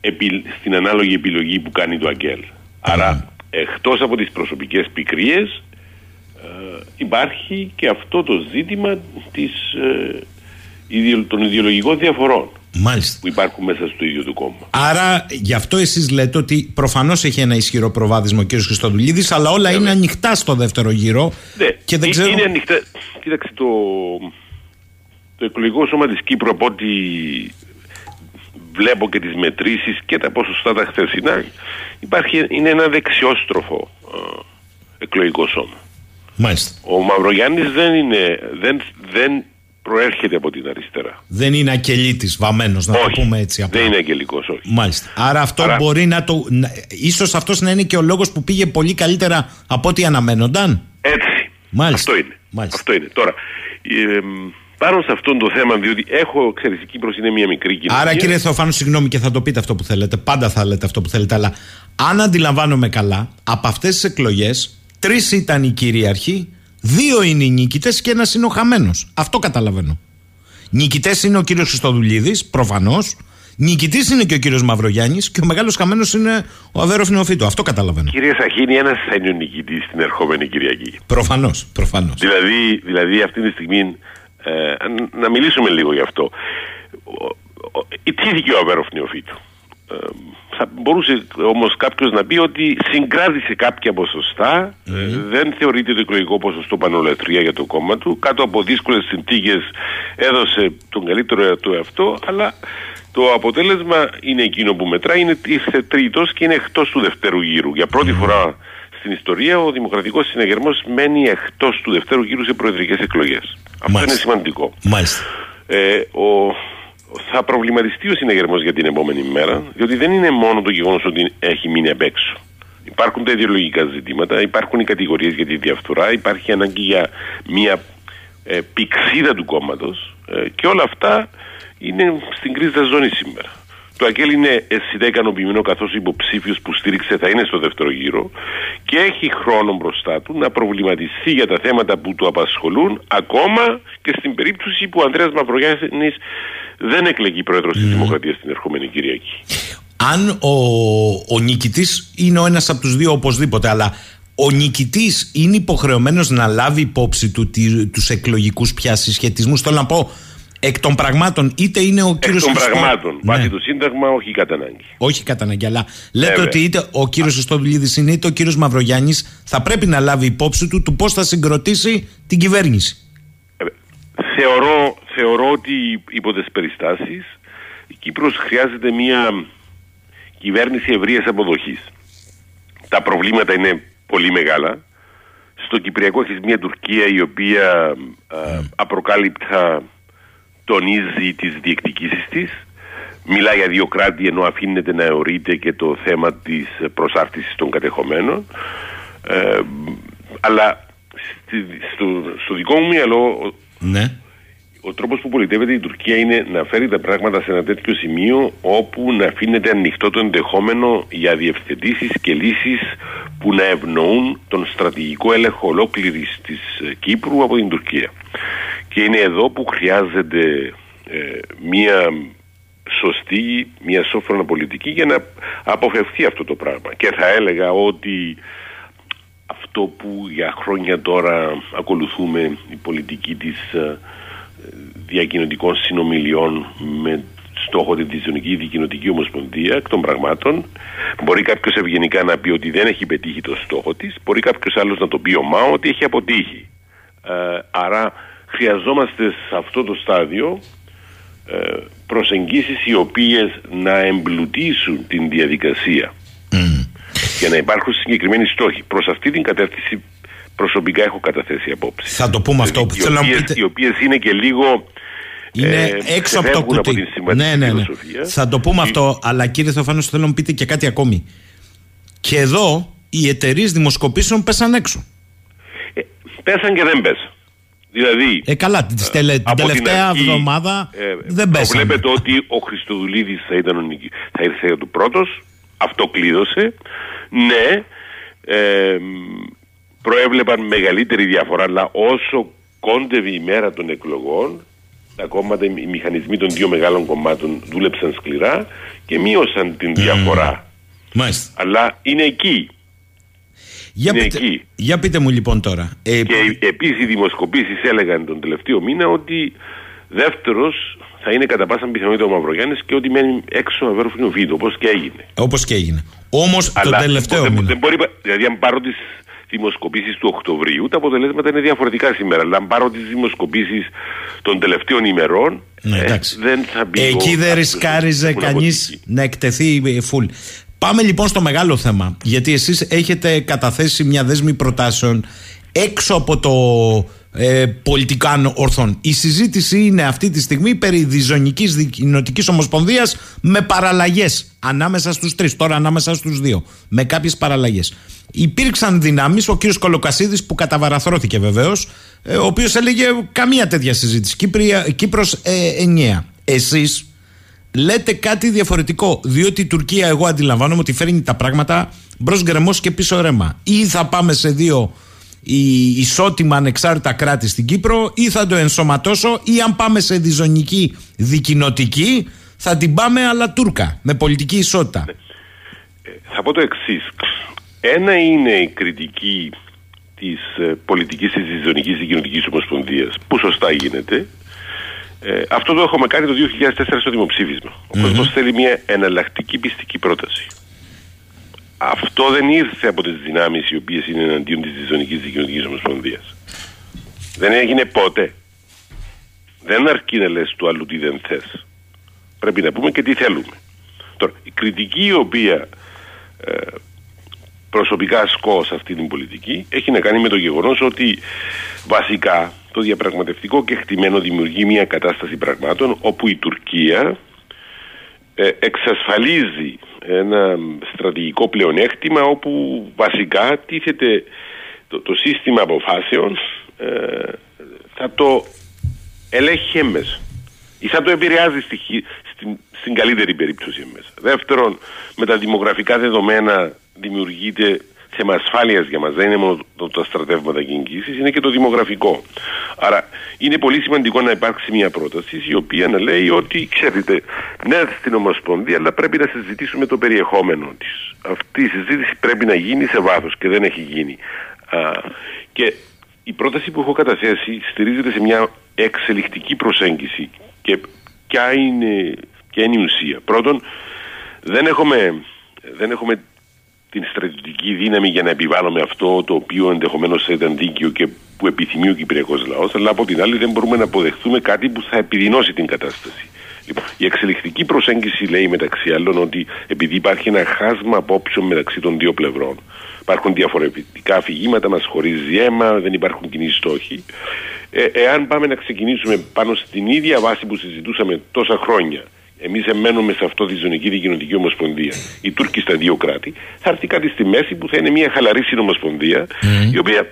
επι- στην ανάλογη επιλογή που κάνει το ΑΚΕΛ. Άρα εκτός από τις προσωπικές πικρίες ε, υπάρχει και αυτό το ζήτημα της, ε, ιδεο- των ιδεολογικών διαφορών Μάλιστα. που υπάρχουν μέσα στο ίδιο το κόμμα. Άρα γι' αυτό εσείς λέτε ότι προφανώς έχει ένα ισχυρό προβάδισμα ο κ. Χριστοδουλίδης αλλά όλα είναι ανοιχτά στο δεύτερο γύρο Ναι, και δεν ε- ξέρω... είναι ανοιχτά. Κοίταξε το, το εκλογικό σώμα της Κύπρου από ό,τι βλέπω και τις μετρήσεις και τα ποσοστά τα χθεσινά υπάρχει, είναι ένα δεξιόστροφο ε, εκλογικό σώμα. Μάλιστα. Ο Μαυρογιάννης δεν είναι, δεν, δεν προέρχεται από την αριστερά. Δεν είναι ακελίτης βαμμένος να το όχι, πούμε έτσι απλά. δεν είναι αγγελικός, όχι. Μάλιστα. Άρα αυτό Άρα- μπορεί να το. Να, ίσως αυτός να είναι και ο λόγος που πήγε πολύ καλύτερα από ό,τι αναμένονταν; Έτσι. Μάλιστα. Αυτό είναι. Μάλιστα. Αυτό είναι. Τώρα, ε, εμ, πάνω σε αυτό το θέμα, διότι έχω, ξέρεις, η Κύπρος είναι μια μικρή κοινωνία. Άρα κύριε Θεοφάνου, συγγνώμη και θα το πείτε αυτό που θέλετε. Πάντα θα λέτε αυτό που θέλετε. Αλλά αν αντιλαμβάνομαι καλά, από αυτές τις εκλογές, τρεις ήταν οι κυρίαρχοι, δύο είναι οι νίκητε και ένας είναι ο χαμένος. Αυτό καταλαβαίνω. Νικητές είναι ο κύριος Χριστοδουλίδης, προφανώς. Νικητής είναι και ο κύριος Μαυρογιάννης και ο μεγάλος χαμένος είναι ο Αβέρο Νεοφίτου. Αυτό καταλαβαίνω. Κύριε Σαχίνη, ένας θα είναι ο νικητής την ερχόμενη Κυριακή. Προφανώς, προφανώς. Δηλαδή, δηλαδή αυτή τη στιγμή, ε, να μιλήσουμε λίγο γι' αυτό. Ιτήθηκε ο Αβέρο Νεοφίτου. Ε, θα μπορούσε όμως κάποιος να πει ότι συγκράτησε κάποια ποσοστά ε, δεν θεωρείται το εκλογικό ποσοστό πανολατρία για το κόμμα του κάτω από δύσκολες συνθήκες έδωσε τον καλύτερο του εαυτό αλλά το αποτέλεσμα είναι εκείνο που μετράει είναι ήρθε τρίτος και είναι εκτός του δευτέρου γύρου για πρώτη φορά στην ιστορία ο Δημοκρατικός Συναγερμός μένει εκτός του δευτέρου γύρου σε προεδρικές εκλογές αυτό είναι σημαντικό Μάλιστα. ε, ο, θα προβληματιστεί ο συνεγερμό για την επόμενη μέρα, διότι δεν είναι μόνο το γεγονός ότι έχει μείνει απ' έξω. Υπάρχουν τα ιδεολογικά ζητήματα, υπάρχουν οι κατηγορίες για τη διαφθορά, υπάρχει ανάγκη για μια ε, πηξίδα του κόμματος ε, και όλα αυτά είναι στην κρίζα ζώνης σήμερα. Το ΑΚΕΛ είναι αισθητά ικανοποιημένο καθώς ο υποψήφιος που στήριξε θα είναι στο δεύτερο γύρο και έχει χρόνο μπροστά του να προβληματιστεί για τα θέματα που του απασχολούν ακόμα και στην περίπτωση που ο Ανδρέας Μαυρογιάννης δεν εκλεγεί πρόεδρος της Δημοκρατίας την ερχόμενη Κυριακή. Αν ο, ο νικητής είναι ο ένας από τους δύο οπωσδήποτε, αλλά ο νικητής είναι υποχρεωμένος να λάβει υπόψη του τους εκλογικούς πια συσχετισμούς. Θέλω να πω εκ των πραγμάτων, είτε είναι ο κύριος Εκ των πραγμάτων. Ναι. Βάσει το Σύνταγμα, όχι κατά ανάγκη. Όχι κατά ανάγκη, αλλά λέτε ότι είτε ο κύριος Ιστοδουλίδη είναι είτε ο κύριος Μαυρογιάννης θα πρέπει να λάβει υπόψη του του πώς θα συγκροτήσει την κυβέρνηση. Ε, θεωρώ, θεωρώ ότι υπό τις περιστάσεις η Κύπρος χρειάζεται μια κυβέρνηση ευρείας αποδοχής. Τα προβλήματα είναι πολύ μεγάλα. Στο Κυπριακό έχει μια Τουρκία η οποία α, απροκάλυπτα τονίζει τις διεκδικήσεις της. Μιλάει για δύο κράτη ενώ αφήνεται να αιωρείται και το θέμα της προσάρτησης των κατεχομένων. Ε, αλλά στη, στο, στο δικό μου μυαλό Ναι. Ο τρόπος που πολιτεύεται η Τουρκία είναι να φέρει τα πράγματα σε ένα τέτοιο σημείο όπου να αφήνεται ανοιχτό το ενδεχόμενο για διευθετήσεις και λύσεις που να ευνοούν τον στρατηγικό έλεγχο ολόκληρης της ε, Κύπρου από την Τουρκία. Και είναι εδώ που χρειάζεται ε, μία σωστή, μία σόφρονα πολιτική για να αποφευθεί αυτό το πράγμα. Και θα έλεγα ότι αυτό που για χρόνια τώρα ακολουθούμε η πολιτική της ε, διακοινωτικών συνομιλιών με στόχο τη Δυσδονική Δικοινοτική Ομοσπονδία εκ των πραγμάτων. Μπορεί κάποιος ευγενικά να πει ότι δεν έχει πετύχει το στόχο της, μπορεί κάποιος άλλος να το πει ομά ότι έχει αποτύχει. Ε, άρα χρειαζόμαστε σε αυτό το στάδιο ε, προσεγγίσεις οι οποίες να εμπλουτίσουν την διαδικασία και να υπάρχουν συγκεκριμένοι στόχοι. Προς αυτή την κατεύθυνση προσωπικά έχω καταθέσει απόψη. Θα το πούμε αυτό που οι θέλω να οποίες, πείτε. οι οποίες είναι και λίγο Είναι ε, έξω από το ξεφεύγουν κουτί. την συμβατική ναι, ναι, ναι. φιλοσοφία. Θα το πούμε Η- αυτό, αλλά κύριε Θεοφάνος, θέλω να μου πείτε και κάτι ακόμη. Και εδώ οι εταιρείες δημοσκοπήσεων πέσαν έξω. Ε, πέσαν και δεν πέσαν. Δηλαδή, Ε, καλά, την, τελε- την από τελευταία αρχή, εβδομάδα ε, δεν πέσαν. Βλέπετε ότι ο Χριστοδουλίδης θα ήταν ο νικη- θα ήρθε του πρώτος, αυτό κλείδωσε. Ναι, ε, προέβλεπαν μεγαλύτερη διαφορά, αλλά όσο κόντευε η μέρα των εκλογών, τα κόμματα, οι μηχανισμοί των δύο μεγάλων κομμάτων δούλεψαν σκληρά και μείωσαν την διαφορά. Μάλιστα. Αλλά είναι εκεί. Για Είναι πείτε, εκεί. για πείτε μου λοιπόν τώρα. Ε, Και επίσης οι δημοσκοπήσεις έλεγαν τον τελευταίο μήνα ότι δεύτερος θα είναι κατά πάσα πιθανότητα ο Μαυρογιάννης και ότι μένει έξω ο Αβέροφινο Βίντο, όπως και έγινε. Όπως και έγινε. Όμως το Αλλά τελευταίο δεν, μήνα. δεν μπορεί, δηλαδή, αν πάρω τι δημοσκοπήσεις του Οκτωβρίου, τα αποτελέσματα είναι διαφορετικά σήμερα. Αλλά αν πάρω τις δημοσκοπήσεις των τελευταίων ημερών, Ναι, ε, εντάξει. δεν θα μπει. Εκεί ο- δεν αυτός ρισκάριζε που κανείς αποτύχει. να εκτεθεί ε, full. Πάμε λοιπόν στο μεγάλο θέμα. Γιατί εσείς έχετε καταθέσει μια δέσμη προτάσεων έξω από το ε, πολιτικά ορθών. Η συζήτηση είναι αυτή τη στιγμή περί διζωνικής δικοινοτικής ομοσπονδίας με παραλλαγές ανάμεσα στους τρεις, τώρα ανάμεσα στους δύο, με κάποιες παραλλαγές. Υπήρξαν δυνάμεις, ο κύριος Κολοκασίδης που καταβαραθρώθηκε βεβαίως, ε, ο οποίος έλεγε καμία τέτοια συζήτηση. Κύπρια, Κύπρος ε, ενιαία. Εσείς λέτε κάτι διαφορετικό, διότι η Τουρκία εγώ αντιλαμβάνομαι ότι φέρνει τα πράγματα μπρος γκρεμός και πίσω ρέμα. Ή θα πάμε σε δύο η ισότιμα ανεξάρτητα κράτη στην Κύπρο ή θα το ενσωματώσω ή αν πάμε σε διζωνική δικοινοτική θα την πάμε αλλά Τούρκα με πολιτική ισότητα. Ε, θα πω το εξής. Ένα είναι η κριτική της ε, πολιτικής της διζωνικής δικοινοτικής ομοσπονδίας που σωστά γίνεται ε, αυτό το έχουμε κάνει το 2004 στο δημοψήφισμα. Ο mm θέλει μια εναλλακτική πιστική πρόταση. Αυτό δεν ήρθε από τις δυνάμεις οι οποίες είναι εναντίον της Διζωνική Δικαιωτική Ομοσπονδίας. Δεν έγινε ποτέ. Δεν αρκεί να λες του άλλου τι δεν θες. Πρέπει να πούμε και τι θέλουμε. Τώρα, η κριτική η οποία ε, προσωπικά ασκώ σε αυτή την πολιτική έχει να κάνει με το γεγονός ότι βασικά το διαπραγματευτικό και χτυμένο δημιουργεί μια κατάσταση πραγμάτων όπου η Τουρκία ε, εξασφαλίζει ένα στρατηγικό πλεονέκτημα όπου βασικά τίθεται το, το σύστημα αποφάσεων ε, θα το ελέγχει έμμεσα ή θα το επηρεάζει στη, στην, στην καλύτερη περίπτωση έμμεσα. Δεύτερον, με τα δημογραφικά δεδομένα δημιουργείται θέμα ασφάλειας για μας. Δεν είναι μόνο το, τα στρατεύματα και εγγύσει, είναι και το δημογραφικό. Άρα είναι πολύ σημαντικό να υπάρξει μια πρόταση η οποία να λέει ότι, ξέρετε, ναι, στην Ομοσπονδία, αλλά πρέπει να συζητήσουμε το περιεχόμενο της. Αυτή η συζήτηση πρέπει να γίνει σε βάθος και δεν έχει γίνει. Α, και η πρόταση που έχω καταθέσει στηρίζεται σε μια εξελικτική προσέγγιση. Και ποια είναι, ποια είναι η ουσία. Πρώτον, δεν έχουμε, δεν έχουμε την στρατιωτική δύναμη για να επιβάλλουμε αυτό το οποίο ενδεχομένως θα ήταν δίκαιο και που επιθυμεί ο Κυπριακός λαός, αλλά από την άλλη δεν μπορούμε να αποδεχθούμε κάτι που θα επιδεινώσει την κατάσταση. Λοιπόν, η εξελικτική προσέγγιση λέει μεταξύ άλλων ότι επειδή υπάρχει ένα χάσμα απόψεων μεταξύ των δύο πλευρών, υπάρχουν διαφορετικά αφηγήματα, μας χωρίζει αίμα, δεν υπάρχουν κοινοί στόχοι. Ε, εάν πάμε να ξεκινήσουμε πάνω στην ίδια βάση που συζητούσαμε τόσα χρόνια, Εμείς εμένουμε σε αυτό τη ζωνική δικοινοτική ομοσπονδία. Οι Τούρκοι στα δύο κράτη. Θα έρθει κάτι στη μέση που θα είναι μια χαλαρή συνομοσπονδία, η οποία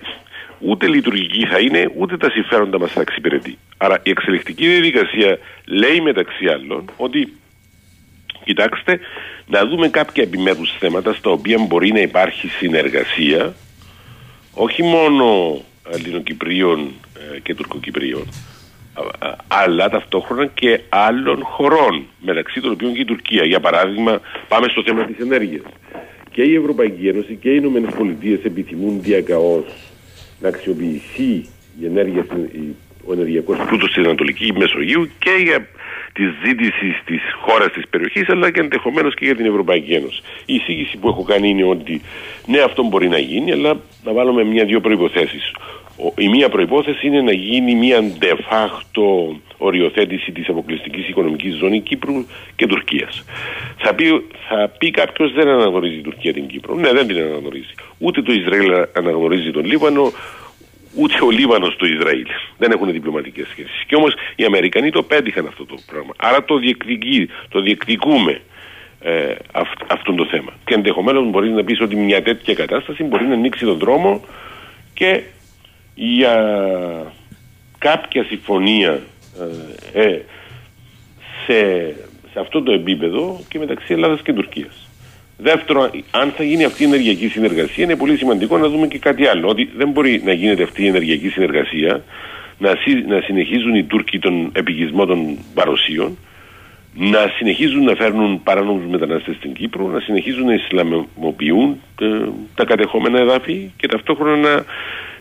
ούτε λειτουργική θα είναι, ούτε τα συμφέροντα μας θα εξυπηρετεί. Άρα η εξελικτική διαδικασία λέει μεταξύ άλλων ότι κοιτάξτε να δούμε κάποια επιμέρους θέματα στα οποία μπορεί να υπάρχει συνεργασία όχι μόνο Ελληνοκυπρίων ε, και Τουρκοκυπρίων αλλά ταυτόχρονα και άλλων χωρών, μεταξύ των οποίων και η Τουρκία. Για παράδειγμα, πάμε στο θέμα της ενέργειας. Και η Ευρωπαϊκή Ένωση και οι Ηνωμένες Πολιτείες επιθυμούν διακαώς να αξιοποιηθεί η ενέργεια, ο ενεργειακός πλούτος στην Ανατολική Μεσογείου και για τη ζήτηση της χώρας της περιοχής, αλλά και ενδεχομένως και για την Ευρωπαϊκή Ένωση. Η εισήγηση που έχω κάνει είναι ότι ναι, αυτό μπορεί να γίνει, αλλά να βάλουμε μια-δύο προποθέσει. Η μία προϋπόθεση είναι να γίνει μια de facto οριοθέτηση της αποκλειστικής οικονομικής ζώνης Κύπρου και Τουρκίας. Θα πει, θα πει κάποιος δεν αναγνωρίζει η Τουρκία την Κύπρο. Ναι, δεν την αναγνωρίζει. Ούτε το Ισραήλ αναγνωρίζει τον Λίβανο, ούτε ο Λίβανος το Ισραήλ. Δεν έχουν διπλωματικές σχέσεις. Και όμως οι Αμερικανοί το πέτυχαν αυτό το πράγμα. Άρα το, διεκδικεί, το διεκδικούμε ε, αυτό το θέμα. Και ενδεχομένως μπορείς να πεις ότι μια τέτοια κατάσταση μπορεί να ανοίξει τον δρόμο και για κάποια συμφωνία ε, ε, σε, σε αυτό το επίπεδο και μεταξύ Ελλάδας και Τουρκίας. Δεύτερον, αν θα γίνει αυτή η ενεργειακή συνεργασία, είναι πολύ σημαντικό να δούμε και κάτι άλλο. Ότι δεν μπορεί να γίνεται αυτή η ενεργειακή συνεργασία, να, να συνεχίζουν οι Τούρκοι τον επικισμό των παροσίων, να συνεχίζουν να φέρνουν παράνομους μετανάστες στην Κύπρο, να συνεχίζουν να Ισλαμοποιούν ε, τα κατεχόμενα εδάφη και ταυτόχρονα να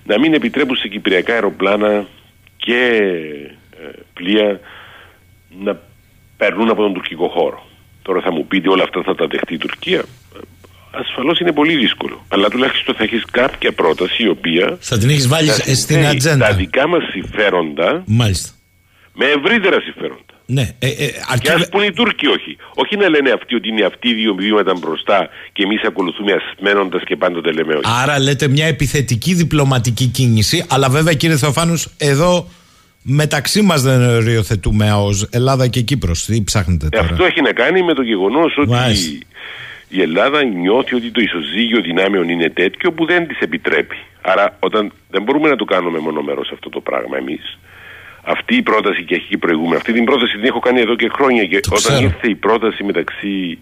να μην επιτρέπουν σε κυπριακά αεροπλάνα και ε, πλοία να περνούν από τον τουρκικό χώρο. Τώρα θα μου πείτε όλα αυτά θα τα δεχτεί η Τουρκία. Ασφαλώς είναι πολύ δύσκολο. Αλλά τουλάχιστον θα έχεις κάποια πρόταση η οποία... Θα την έχεις βάλεις στην ατζέντα. Τα δικά μας συμφέροντα Μάλιστα. με ευρύτερα συμφέροντα. Ναι, ε, ε, αρκεί... Και α πούν οι Τούρκοι όχι. Όχι να λένε αυτοί ότι είναι αυτοί οι δύο βήματα μπροστά και εμείς ακολουθούμε ασμένοντα και πάντοτε λέμε όχι. Άρα λέτε μια επιθετική διπλωματική κίνηση, αλλά βέβαια κύριε Θεοφάνους, εδώ μεταξύ μας δεν οριοθετούμε ω Ελλάδα και Κύπρος. Τι ψάχνετε Ε, τώρα; Αυτό έχει να κάνει με το γεγονός ότι Μάλιστα. η Ελλάδα νιώθει ότι το ισοζύγιο δυνάμεων είναι τέτοιο που δεν της επιτρέπει. Άρα, όταν δεν μπορούμε να το κάνουμε μονομερός αυτό το πράγμα εμείς. Αυτή η πρόταση και έχει και προηγούμενη. Αυτή την πρόταση την έχω κάνει εδώ και χρόνια. Και Το όταν ξέρω. ήρθε η πρόταση μεταξύ.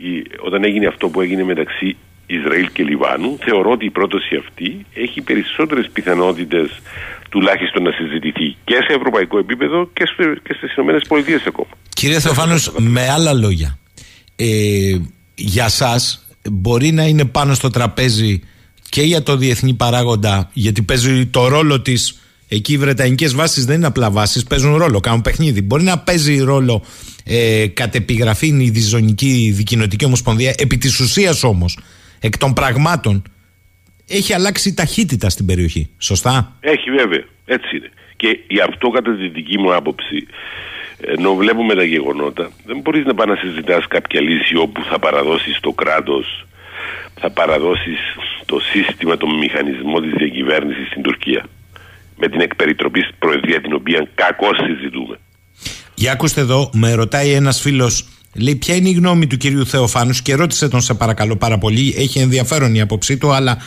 η- όταν έγινε αυτό που έγινε μεταξύ Ισραήλ και Λιβάνου, θεωρώ ότι η πρόταση αυτή έχει περισσότερες πιθανότητες τουλάχιστον να συζητηθεί και σε ευρωπαϊκό επίπεδο και, στο, και στις ΗΠΑ ακόμα. Κύριε Θεοφάνους, με άλλα λόγια, ε, για σας μπορεί να είναι πάνω στο τραπέζι και για το διεθνή παράγοντα, γιατί παίζει το ρόλο της Εκεί οι βρετανικές βάσεις δεν είναι απλά βάσεις, παίζουν ρόλο, κάνουν παιχνίδι. Μπορεί να παίζει ρόλο ε, κατ' επιγραφή η διζωνική δικοινοτική ομοσπονδία, επί της ουσίας όμως, εκ των πραγμάτων, έχει αλλάξει ταχύτητα στην περιοχή. Σωστά; Έχει βέβαια. Έτσι είναι. Και γι' αυτό κατά τη δική μου άποψη, ενώ βλέπουμε τα γεγονότα, δεν μπορείς να πάει να συζητάς κάποια λύση όπου θα παραδώσεις το κράτος, θα παραδώσεις το σύστημα, τον μηχανισμό της διακυβέρνησης στην Τουρκία. Με την εκπεριτροπή προεδρία την οποία κακώς συζητούμε. Για ακούστε εδώ, με ρωτάει ένας φίλος, λέει ποια είναι η γνώμη του κυρίου Θεοφάνους και ρώτησε τον σε παρακαλώ πάρα πολύ. Έχει ενδιαφέρον η άποψή του, αλλά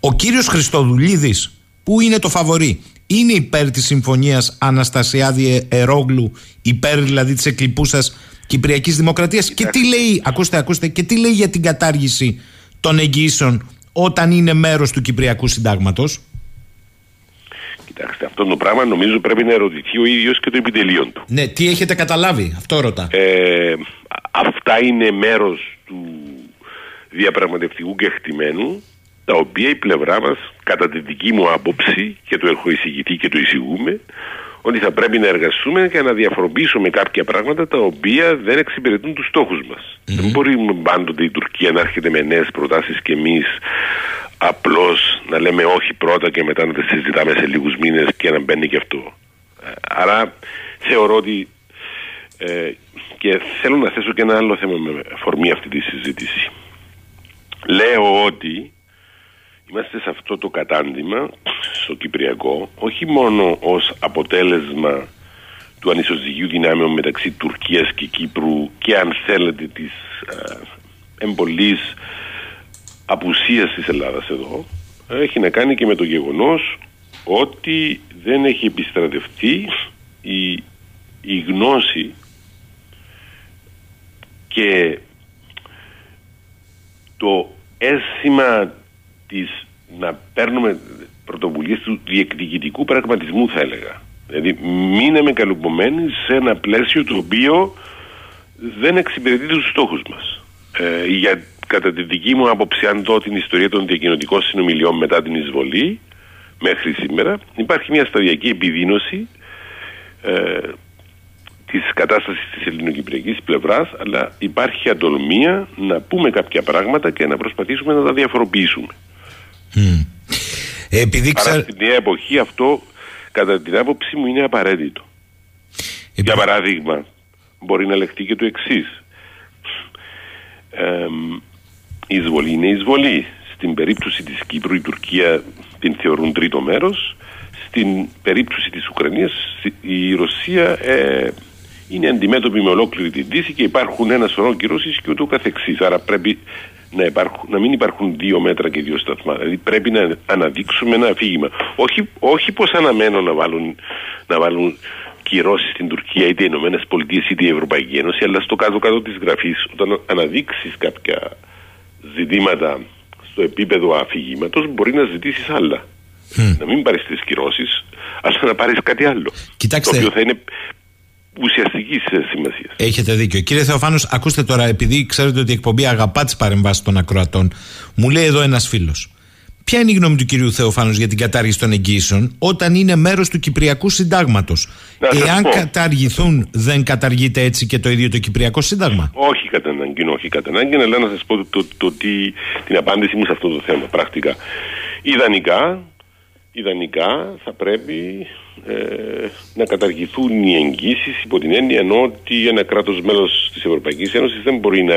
ο κύριος Χριστοδουλίδης, που είναι το φαβορή, είναι υπέρ της συμφωνίας Αναστασιάδη Ερόγλου, υπέρ δηλαδή της εκλειπούσα Κυπριακής Δημοκρατίας; Και τι λέει, ακούστε, ακούστε, και τι λέει για την κατάργηση των εγγυήσεων όταν είναι μέρος του Κυπριακού Συντάγματος; Κοιτάξτε, αυτό το πράγμα νομίζω πρέπει να ερωτηθεί ο ίδιος και το επιτελείο του. Ναι, τι έχετε καταλάβει, αυτό ρωτά. Ε, αυτά είναι μέρος του διαπραγματευτικού κεκτημένου τα οποία η πλευρά μας κατά τη δική μου άποψη και το έχω εισηγηθεί και το εισηγούμε ότι θα πρέπει να εργαστούμε και να διαφοροποιήσουμε κάποια πράγματα τα οποία δεν εξυπηρετούν τους στόχους μας. Δεν μπορεί πάντοτε η Τουρκία να έρχεται με νέες προτάσεις και εμείς απλώς να λέμε όχι πρώτα και μετά να τα συζητάμε σε λίγους μήνες και να μπαίνει και αυτό. Ε, Άρα θεωρώ ότι ε, και θέλω να θέσω και ένα άλλο θέμα με αφορμή αυτή τη συζήτηση. Λέω ότι είμαστε σε αυτό το κατάντημα στο Κυπριακό όχι μόνο ως αποτέλεσμα του ανισοζυγίου δυνάμεων μεταξύ Τουρκίας και Κύπρου και αν θέλετε της ε, εμπολής απουσίας της Ελλάδας εδώ έχει να κάνει και με το γεγονός ότι δεν έχει επιστρατευτεί η, η γνώση και το αίσθημα της να παίρνουμε πρωτοβουλίες του διεκδικητικού πραγματισμού θα έλεγα. Δηλαδή μείναμε καλουπωμένοι σε ένα πλαίσιο το οποίο δεν εξυπηρετεί τους στόχους μας. Ε, για, κατά τη δική μου άποψη αν δω την ιστορία των διακοινωτικών συνομιλιών μετά την εισβολή μέχρι σήμερα υπάρχει μια σταδιακή επιδείνωση ε, της κατάστασης της ελληνοκυπριακής πλευράς αλλά υπάρχει αντολμία να πούμε κάποια πράγματα και να προσπαθήσουμε να τα διαφοροποιήσουμε. Μμ. Επειδή Άρα ξέ... στην νέα εποχή αυτό κατά την άποψη μου είναι απαραίτητο. Για παράδειγμα, μπορεί να λεχτεί και το εξής. η εισβολή είναι εισβολή. Στην περίπτωση της Κύπρου η Τουρκία την θεωρούν τρίτο μέρος. Στην περίπτωση της Ουκρανίας η Ρωσία ε, είναι αντιμέτωπη με ολόκληρη την Δύση και υπάρχουν ένα σωρό κυρώσεις και ούτω καθεξής. Άρα πρέπει να, υπάρχουν, να μην υπάρχουν δύο μέτρα και δύο σταθμά. Δηλαδή πρέπει να αναδείξουμε ένα αφήγημα. Όχι, όχι πως αναμένω να βάλουν, να βάλουν κυρώσεις στην Τουρκία είτε οι Ηνωμένες Πολιτείες είτε η Ευρωπαϊκή Ένωση, αλλά στο κάτω-κάτω της γραφής, όταν αναδείξεις κάποια ζητήματα στο επίπεδο αφηγήματο, μπορεί να ζητήσεις άλλα. Να μην πάρεις τις κυρώσεις, αλλά να πάρεις κάτι άλλο. Κοιτάξτε. Το οποίο θα είναι ουσιαστικής σημασίας. Έχετε δίκιο. Κύριε Θεοφάνου, ακούστε τώρα, επειδή ξέρετε ότι η εκπομπή αγαπά τις παρεμβάσεις των ακροατών, μου λέει εδώ ένας φίλος. Ποια είναι η γνώμη του κυρίου Θεοφάνους για την κατάργηση των εγγύσεων όταν είναι μέρος του Κυπριακού Συντάγματος; Να σας Εάν πω. καταργηθούν, δεν καταργείται έτσι και το ίδιο το Κυπριακό Σύνταγμα; Όχι κατά ανάγκη, όχι κατά ανάγκη, αλλά να σας πω το, το, το, τι- την απάντησή μου σε αυτό το θέμα πρακτικά. Ιδανικά, ιδανικά θα πρέπει ε, να καταργηθούν οι εγγύσεις υπό την έννοια ότι ένα κράτος μέλος της Ευρωπαϊκής Ένωσης δεν μπορεί να,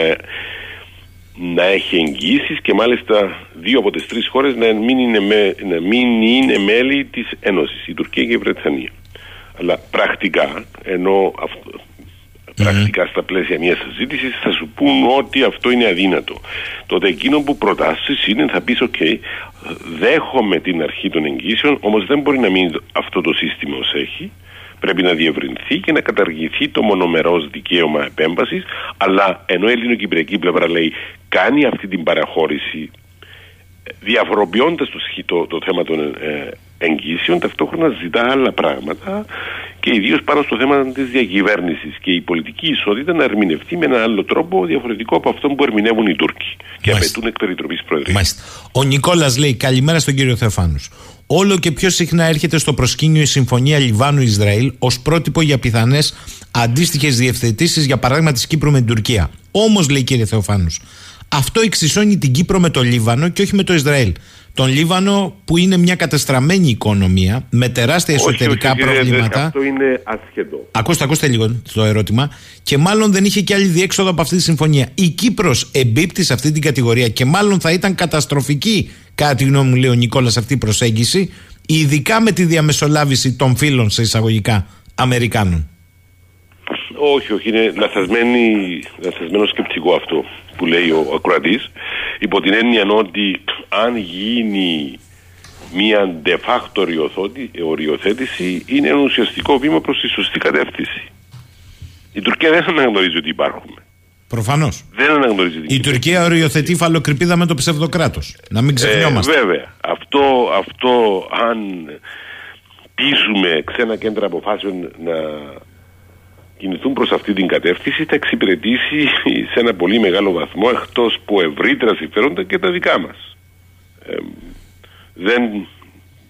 να έχει εγγύσεις και μάλιστα δύο από τις τρεις χώρες να μην είναι, με, να μην είναι μέλη της Ένωσης, η Τουρκία και η Βρετανία. Αλλά πρακτικά, ενώ αυτό, πρακτικά στα πλαίσια μιας συζήτησης θα σου πούν ότι αυτό είναι αδύνατο. Τότε εκείνο που προτάσεις είναι θα πεις: OK, δέχομαι την αρχή των εγγύσεων, όμως δεν μπορεί να μείνει αυτό το σύστημα ως έχει. Πρέπει να διευρυνθεί και να καταργηθεί το μονομερός δικαίωμα επέμβασης. Αλλά ενώ η ελληνοκυπριακή πλευρά λέει κάνει αυτή την παραχώρηση διαφοροποιώντας το, το, το θέμα των ε, εγγύσεων ταυτόχρονα ζητά άλλα πράγματα και ιδίως πάνω στο θέμα της διακυβέρνησης και η πολιτική ισότητα να ερμηνευτεί με ένα άλλο τρόπο διαφορετικό από αυτό που ερμηνεύουν οι Τούρκοι και Μάλιστα. απαιτούν εκ περιτροπή προεδρία. Ο Νικόλας λέει: Καλημέρα στον κύριο Θεοφάνους. Όλο και πιο συχνά έρχεται στο προσκήνιο η Συμφωνία Λιβάνου-Ισραήλ ως πρότυπο για πιθανές αντίστοιχες διευθετήσεις, για παράδειγμα της Κύπρου με την Τουρκία. Όμως, λέει κύριε Θεοφάνους, αυτό εξισώνει την Κύπρο με το Λίβανο και όχι με το Ισραήλ. Τον Λίβανο που είναι μια κατεστραμμένη οικονομία με τεράστια εσωτερικά όχι, όχι, προβλήματα. αυτό είναι άσχετο. Ακούστε, ακούστε λίγο το ερώτημα. Και μάλλον δεν είχε και άλλη διέξοδο από αυτή τη συμφωνία. Η Κύπρος εμπίπτει σε αυτή την κατηγορία και μάλλον θα ήταν καταστροφική, κατά τη γνώμη μου, λέει ο Νικόλας, αυτή η προσέγγιση, ειδικά με τη διαμεσολάβηση των φίλων σε εισαγωγικά Αμερικάνων. Όχι, όχι, είναι λαθασμένο σκεπτικό αυτό που λέει ο ακροατής υπό την έννοια ότι αν γίνει μια de facto οριοθέτηση είναι ένα ουσιαστικό βήμα προς τη σωστή κατεύθυνση. Η Τουρκία δεν αναγνωρίζει ότι υπάρχουμε. Προφανώς. Δεν αναγνωρίζει Η Τουρκία οριοθετεί φαλοκρηπίδα με το ψευδοκράτος. Να μην ξεχνιόμαστε. Ε, βέβαια. Αυτό, αυτό αν πείσουμε ξένα κέντρα αποφάσεων να κινηθούν προς αυτή την κατεύθυνση θα εξυπηρετήσει σε ένα πολύ μεγάλο βαθμό εκτός που ευρύτερα συμφέροντα και τα δικά μας. Ε, δεν,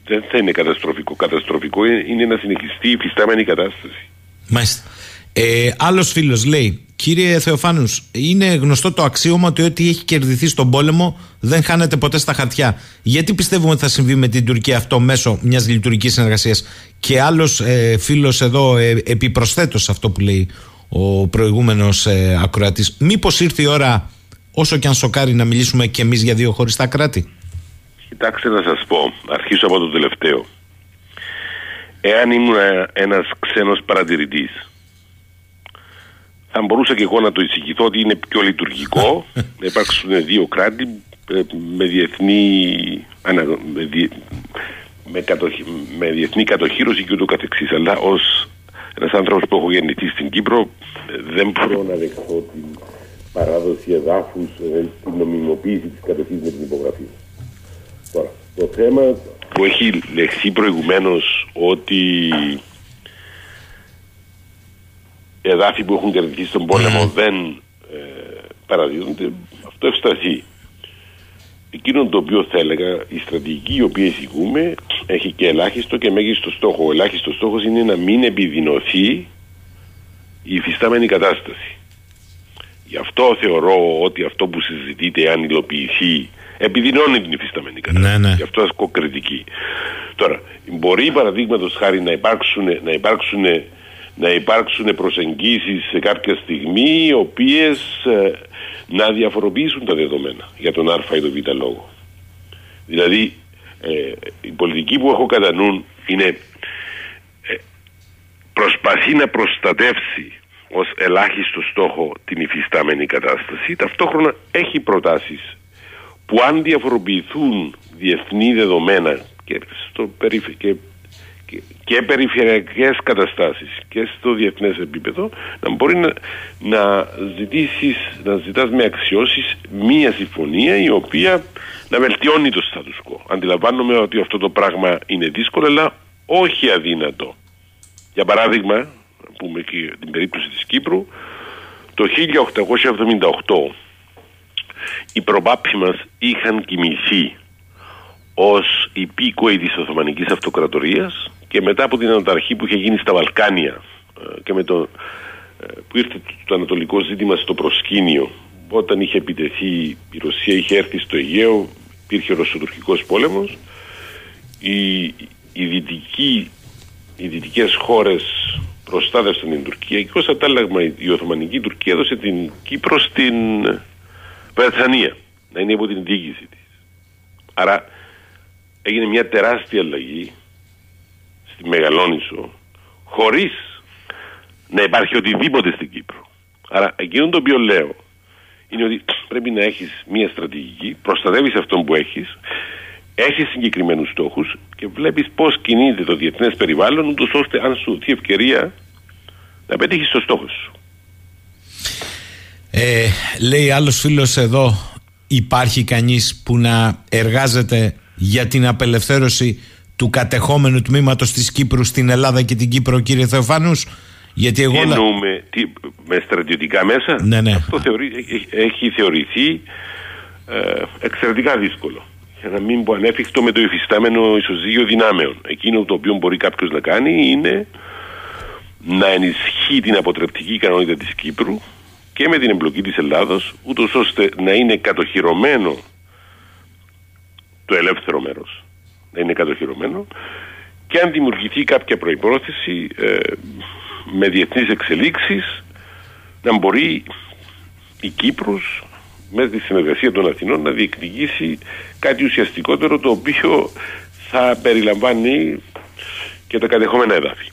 δεν θα είναι καταστροφικό. Καταστροφικό είναι να συνεχιστεί η φυστάμενη κατάσταση. Μάλιστα. Ε, Άλλος φίλος λέει: Κύριε Θεοφάνους, είναι γνωστό το αξίωμα ότι ό,τι έχει κερδιθεί στον πόλεμο δεν χάνεται ποτέ στα χαρτιά. Γιατί πιστεύουμε ότι θα συμβεί με την Τουρκία αυτό μέσω μιας λειτουργικής συνεργασίας; Και άλλος ε, φίλος εδώ ε, επιπροσθέτως σε αυτό που λέει ο προηγούμενος ε, ακροατής, μήπως ήρθε η ώρα, όσο και αν σοκάρει, να μιλήσουμε κι εμείς για δύο χωριστά κράτη; Κοιτάξτε να σας πω, αρχίσω από το τελευταίο. Εάν ήμουν ένας ξένος παρατηρητής θα μπορούσα και εγώ να το εισηγηθώ ότι είναι πιο λειτουργικό να υπάρξουν δύο κράτη ε, με διεθνή, με, διε, με, κατοχ, με διεθνή κατοχήρωση και ούτω καθεξής. Αλλά ως ένας άνθρωπος που έχω γεννηθεί στην Κύπρο ε, δεν μπορώ να δεχθώ την παράδοση εδάφους, ε, την νομιμοποίηση της κατοχής με την υπογραφή. Τώρα, το θέμα που έχει λεχθεί προηγουμένως ότι εδάφη που έχουν κερδιθεί στον πόλεμο δεν ε, παραδίδονται, αυτό ευσταθεί. Εκείνο το οποίο θα έλεγα, η στρατηγική η οποία εισηγούμε έχει και ελάχιστο και μέγιστο στόχο. Ο ελάχιστος στόχος είναι να μην επιδεινωθεί η υφιστάμενη κατάσταση. Γι' αυτό θεωρώ ότι αυτό που συζητείτε, αν υλοποιηθεί, επιδεινώνει την υφιστάμενη κατάσταση. Ναι, ναι. Γι' αυτό ασκώ κριτική. Τώρα, μπορεί παραδείγματος χάρη να υπάρξουν, να υπάρξουν να υπάρξουν προσεγγίσεις σε κάποια στιγμή οι οποίες ε, να διαφοροποιήσουν τα δεδομένα για τον α ή τον β λόγο. Δηλαδή ε, η πολιτική που έχω κατά νου είναι ε, προσπαθεί να προστατεύσει ως ελάχιστο στόχο την υφιστάμενη κατάσταση ταυτόχρονα έχει προτάσεις που αν διαφοροποιηθούν διεθνή δεδομένα και, στο, και και περιφερειακές καταστάσεις και στο διεθνές επίπεδο να μπορεί να, να ζητήσεις, να ζητάς με αξιώσεις μία συμφωνία η οποία να βελτιώνει το status quo. Αντιλαμβάνομαι ότι αυτό το πράγμα είναι δύσκολο αλλά όχι αδύνατο. Για παράδειγμα, πούμε και την περίπτωση της Κύπρου, το 1878 οι προπάποι μας είχαν κοιμηθεί ως υπήκοοι της Οθωμανικής Αυτοκρατορίας και μετά από την αναταρχή που είχε γίνει στα Βαλκάνια ε, και με το, ε, που ήρθε το ανατολικό ζήτημα στο προσκήνιο όταν είχε επιτεθεί η Ρωσία είχε έρθει στο Αιγαίο υπήρχε ο Ρωσοτουρκικός πόλεμος η, η δυτική οι δυτικές χώρες προστάτευσαν την Τουρκία και ως αντάλλαγμα η Οθωμανική Τουρκία έδωσε την Κύπρο στην Βρετανία να είναι υπό την διοίκηση της. Άρα έγινε μια τεράστια αλλαγή στη Μεγαλόνισο χωρίς να υπάρχει οτιδήποτε στην Κύπρο. Άρα εκείνο το οποίο λέω είναι ότι πρέπει να έχεις μια στρατηγική, προστατεύεις αυτόν που έχεις, έχεις συγκεκριμένους στόχους και βλέπεις πώς κινείται το διεθνές περιβάλλον ούτως ώστε αν σου δοθεί ευκαιρία να πετύχεις το στόχο σου. Ε, λέει άλλος φίλος εδώ υπάρχει κανείς που να εργάζεται για την απελευθέρωση του κατεχόμενου τμήματος της Κύπρου στην Ελλάδα και την Κύπρο κύριε Θεοφάνους; Γιατί εγώ... εννοούμε τι, με στρατιωτικά μέσα; Ναι, ναι. αυτό θεωρεί, έχει, θεωρηθεί ε, εξαιρετικά δύσκολο. Για να μην πω ανέφικτο με το υφιστάμενο ισοζύγιο δυνάμεων. Εκείνο το οποίο μπορεί κάποιος να κάνει είναι να ενισχύει την αποτρεπτική ικανότητα της Κύπρου και με την εμπλοκή της Ελλάδος ούτως ώστε να είναι κατοχυρωμένο το ελεύθερο μέρος να είναι κατοχυρωμένο και αν δημιουργηθεί κάποια προϋπόθεση ε, με διεθνείς εξελίξεις να μπορεί η Κύπρος μέσα στη συνεργασία των Αθηνών να διεκδικήσει κάτι ουσιαστικότερο το οποίο θα περιλαμβάνει και τα κατεχόμενα έδαφη.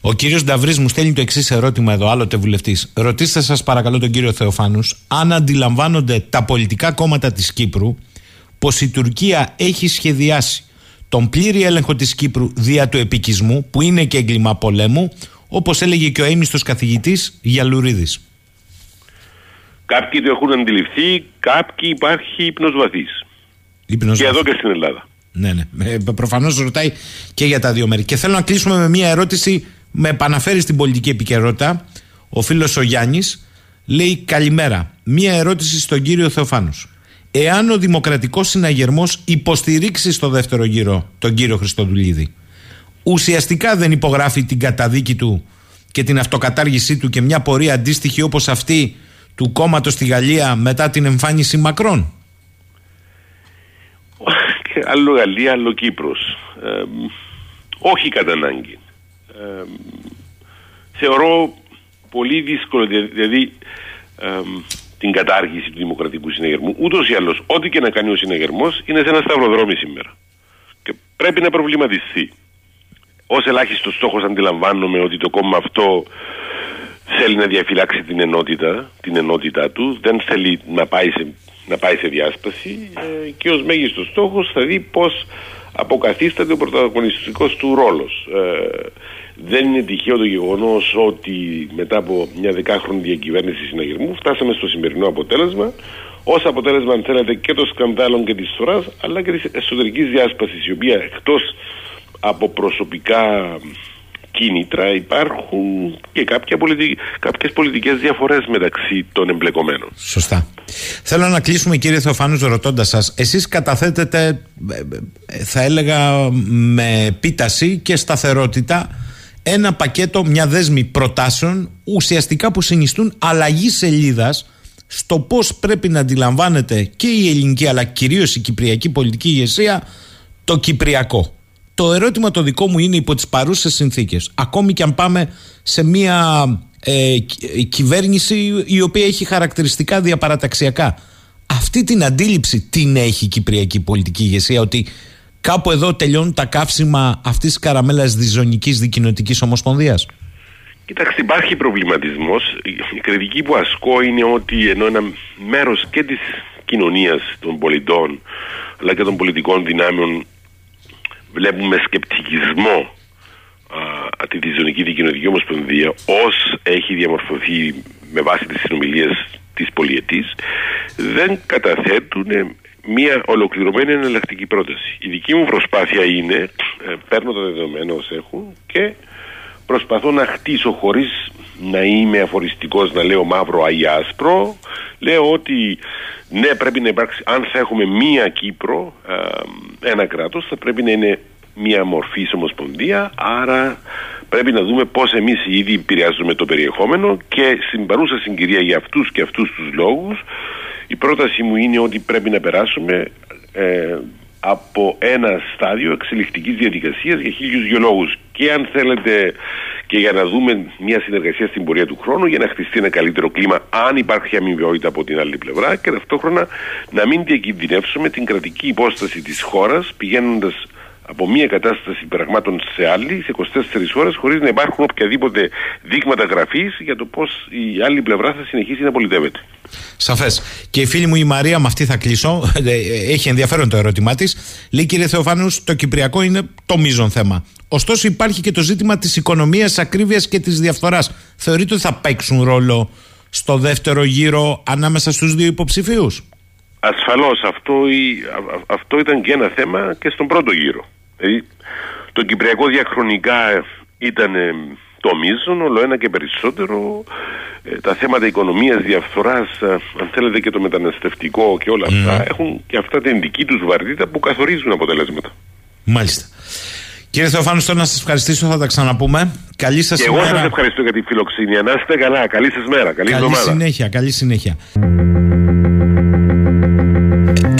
Ο κύριος Νταβρής μου στέλνει το εξής ερώτημα εδώ, άλλοτε βουλευτής. Ρωτήστε σας, παρακαλώ, τον κύριο Θεοφάνους, αν αντιλαμβάνονται τα πολιτικά κόμματα της Κύπρου πως η Τουρκία έχει σχεδιάσει τον πλήρη έλεγχο της Κύπρου δια του επικισμού, που είναι και έγκλημα πολέμου, όπως έλεγε και ο έμιστος καθηγητής Γιαλουρίδης. Κάποιοι το έχουν αντιληφθεί, κάποιοι υπάρχει υπνοσβαθή. Και εδώ και στην Ελλάδα. Ναι, ναι. Ε, Προφανώς ρωτάει και για τα δύο μέρη. Και θέλω να κλείσουμε με μία ερώτηση με επαναφέρει στην πολιτική επικαιρότητα. Ο φίλος ο Γιάννης λέει: Καλημέρα. Μία ερώτηση στον κύριο Θεοφάνου. Εάν ο Δημοκρατικός Συναγερμός υποστηρίξει στο δεύτερο γύρο τον κύριο Χριστοδουλίδη, ουσιαστικά δεν υπογράφει την καταδίκη του και την αυτοκατάργησή του και μια πορεία αντίστοιχη όπως αυτή του κόμματος στη Γαλλία μετά την εμφάνιση Μακρόν. άλλο Γαλλία, άλλο Κύπρος. Ε, όχι κατά ανάγκη θεωρώ πολύ δύσκολο δηλαδή την κατάργηση του Δημοκρατικού Συνεγερμού. Ούτως ή άλλως, ό,τι και να κάνει ο συνεγερμό είναι σε ένα σταυροδρόμι σήμερα. Και πρέπει να προβληματιστεί. Ω ελάχιστος στόχος, αντιλαμβάνομαι ότι το κόμμα αυτό θέλει να διαφυλάξει την ενότητα, την ενότητά του, δεν θέλει να πάει σε, να πάει σε διάσπαση ε, και ως μέγιστος στόχος θα δει πώς αποκαθίσταται ο πρωταγωνιστικός του ρόλος. Ε, δεν είναι τυχαίο το γεγονός ότι μετά από μια δεκάχρονη διακυβέρνηση συναγερμού φτάσαμε στο σημερινό αποτέλεσμα. Ω αποτέλεσμα, αν θέλετε, και των σκανδάλων και της φθορά, αλλά και της εσωτερικής διάσπασης, η οποία εκτός από προσωπικά κίνητρα υπάρχουν και κάποια πολιτι... κάποιες πολιτικές διαφορές μεταξύ των εμπλεκομένων. Σωστά. Θέλω να κλείσουμε κύριε Θεοφάνους ρωτώντας σας. Εσείς καταθέτετε ε, ε, θα έλεγα με επίταση και σταθερότητα ένα πακέτο, μια δέσμη προτάσεων ουσιαστικά που συνιστούν αλλαγή σελίδας στο πώς πρέπει να αντιλαμβάνεται και η ελληνική αλλά κυρίως η κυπριακή πολιτική ηγεσία το κυπριακό. Το ερώτημα το δικό μου είναι υπό τις παρούσες συνθήκες. Ακόμη και αν πάμε σε μια ε, κυβέρνηση η οποία έχει χαρακτηριστικά διαπαραταξιακά. Αυτή την αντίληψη την έχει η κυπριακή πολιτική ηγεσία ότι Κάπου εδώ τελειώνουν τα καύσιμα αυτής της καραμέλας διζωνικής δικοινοτικής ομοσπονδίας. Κοιτάξτε, υπάρχει προβληματισμός. Η κριτική που ασκώ είναι ότι ενώ ένα μέρος και της κοινωνίας των πολιτών αλλά και των πολιτικών δυνάμεων βλέπουν με σκεπτικισμό α, τη διζωνική δικοινοτική ομοσπονδία ως έχει διαμορφωθεί με βάση τις συνομιλίες της πολιετής, δεν καταθέτουν μια ολοκληρωμένη εναλλακτική πρόταση. Η δική μου προσπάθεια είναι, ε, παίρνω τα δεδομένα όσο έχουν και προσπαθώ να χτίσω χωρίς να είμαι αφοριστικός να λέω μαύρο ή άσπρο λέω ότι ναι πρέπει να υπάρξει αν θα έχουμε μία Κύπρο ε, ένα κράτος θα πρέπει να είναι μία μορφή ομοσπονδία άρα πρέπει να δούμε πώς εμείς ήδη επηρεάζουμε το περιεχόμενο και στην παρούσα συγκυρία για αυτούς και αυτούς τους λόγους η πρόταση μου είναι ότι πρέπει να περάσουμε ε, από ένα στάδιο εξελιχτικής διαδικασίας για χίλιους δυο λόγους. Και αν θέλετε και για να δούμε μια συνεργασία στην πορεία του χρόνου για να χτιστεί ένα καλύτερο κλίμα αν υπάρχει αμοιβαιότητα από την άλλη πλευρά και ταυτόχρονα να μην διακινδυνεύσουμε την κρατική υπόσταση της χώρας πηγαίνοντας από μία κατάσταση πραγμάτων σε άλλη σε 24 ώρες χωρίς να υπάρχουν οποιαδήποτε δείγματα γραφής για το πώς η άλλη πλευρά θα συνεχίσει να πολιτεύεται. Σαφές. Και η φίλη μου η Μαρία, με αυτή θα κλείσω, ε, έχει ενδιαφέρον το ερώτημά της, λέει κύριε Θεοφάνους, το Κυπριακό είναι το μείζον θέμα. Ωστόσο υπάρχει και το ζήτημα της οικονομίας, ακρίβειας και της διαφθοράς. Θεωρείτε ότι θα παίξουν ρόλο στο δεύτερο γύρο ανάμεσα στους δύο υποψηφίους; Ασφαλώς αυτό, αυτό ήταν και ένα θέμα και στον πρώτο γύρο. Δηλαδή, το Κυπριακό διαχρονικά ήταν ε, το μείζον, όλο ένα και περισσότερο. Ε, τα θέματα οικονομίας, διαφθοράς, ε, αν θέλετε και το μεταναστευτικό και όλα αυτά, έχουν και αυτά την δική τους βαρύτητα που καθορίζουν αποτελέσματα. Μάλιστα. Κύριε Θεοφάνου, θέλω να σας ευχαριστήσω, θα τα ξαναπούμε. Καλή σας ημέρα. Και εγώ σας ευχαριστώ για τη φιλοξενία. Να είστε καλά. Καλή σας μέρα. Καλή, καλή συνέχεια. Καλή συνέχεια.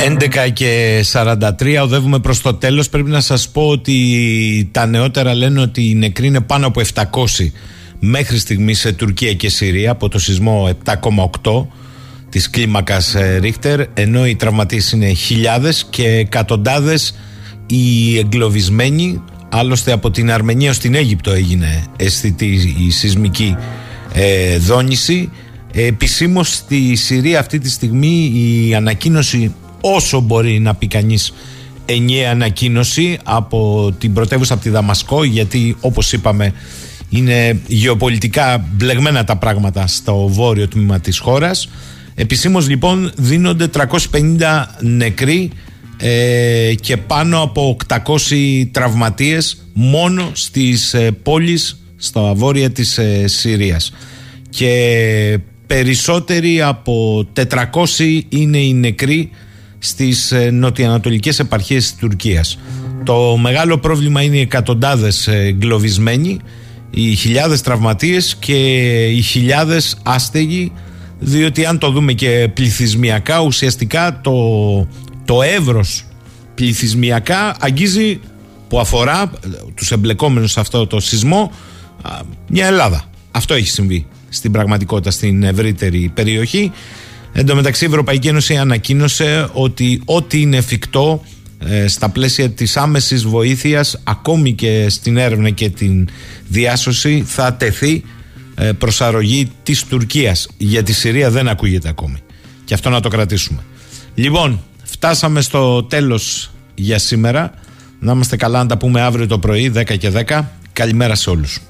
11 και 43 οδεύουμε προς το τέλος. Πρέπει να σας πω ότι τα νεότερα λένε ότι οι νεκροί είναι πάνω από 700 μέχρι στιγμής σε Τουρκία και Συρία από το σεισμό 7,8 της κλίμακας ε, Ρίχτερ ενώ οι τραυματίες είναι χιλιάδες και εκατοντάδες οι εγκλωβισμένοι. Άλλωστε από την Αρμενία στην Αίγυπτο έγινε αισθητή η σεισμική ε, δόνηση. Επισήμως στη Συρία αυτή τη στιγμή η ανακοίνωση όσο μπορεί να πει κανείς ενιαία ανακοίνωση από την πρωτεύουσα από τη Δαμασκό γιατί όπως είπαμε είναι γεωπολιτικά μπλεγμένα τα πράγματα στο βόρειο τμήμα της χώρας. Επισήμως λοιπόν δίνονται 350 νεκροί ε, και πάνω από 800 τραυματίες μόνο στις ε, πόλεις στα βόρεια της ε, Συρίας. Και περισσότεροι από 400 είναι οι νεκροί στις ε, νοτιοανατολικές επαρχίες της Τουρκίας. Το μεγάλο πρόβλημα είναι οι εκατοντάδες ε, εγκλωβισμένοι, οι χιλιάδες τραυματίες και οι χιλιάδες άστεγοι διότι αν το δούμε και πληθυσμιακά ουσιαστικά το, το εύρος πληθυσμιακά αγγίζει που αφορά ε, τους εμπλεκόμενους σε αυτό το σεισμό μια Ελλάδα. Αυτό έχει συμβεί στην πραγματικότητα στην ευρύτερη περιοχή. Εν τω μεταξύ η Ευρωπαϊκή Ένωση ανακοίνωσε ότι ό,τι είναι εφικτό ε, στα πλαίσια της άμεσης βοήθειας ακόμη και στην έρευνα και την διάσωση θα τεθεί ε, προσαρρογή της Τουρκίας. Για τη Συρία δεν ακούγεται ακόμη. Και αυτό να το κρατήσουμε. Λοιπόν φτάσαμε στο τέλος για σήμερα. Να είμαστε καλά να τα πούμε αύριο το πρωί 10 και 10 καλημέρα σε όλους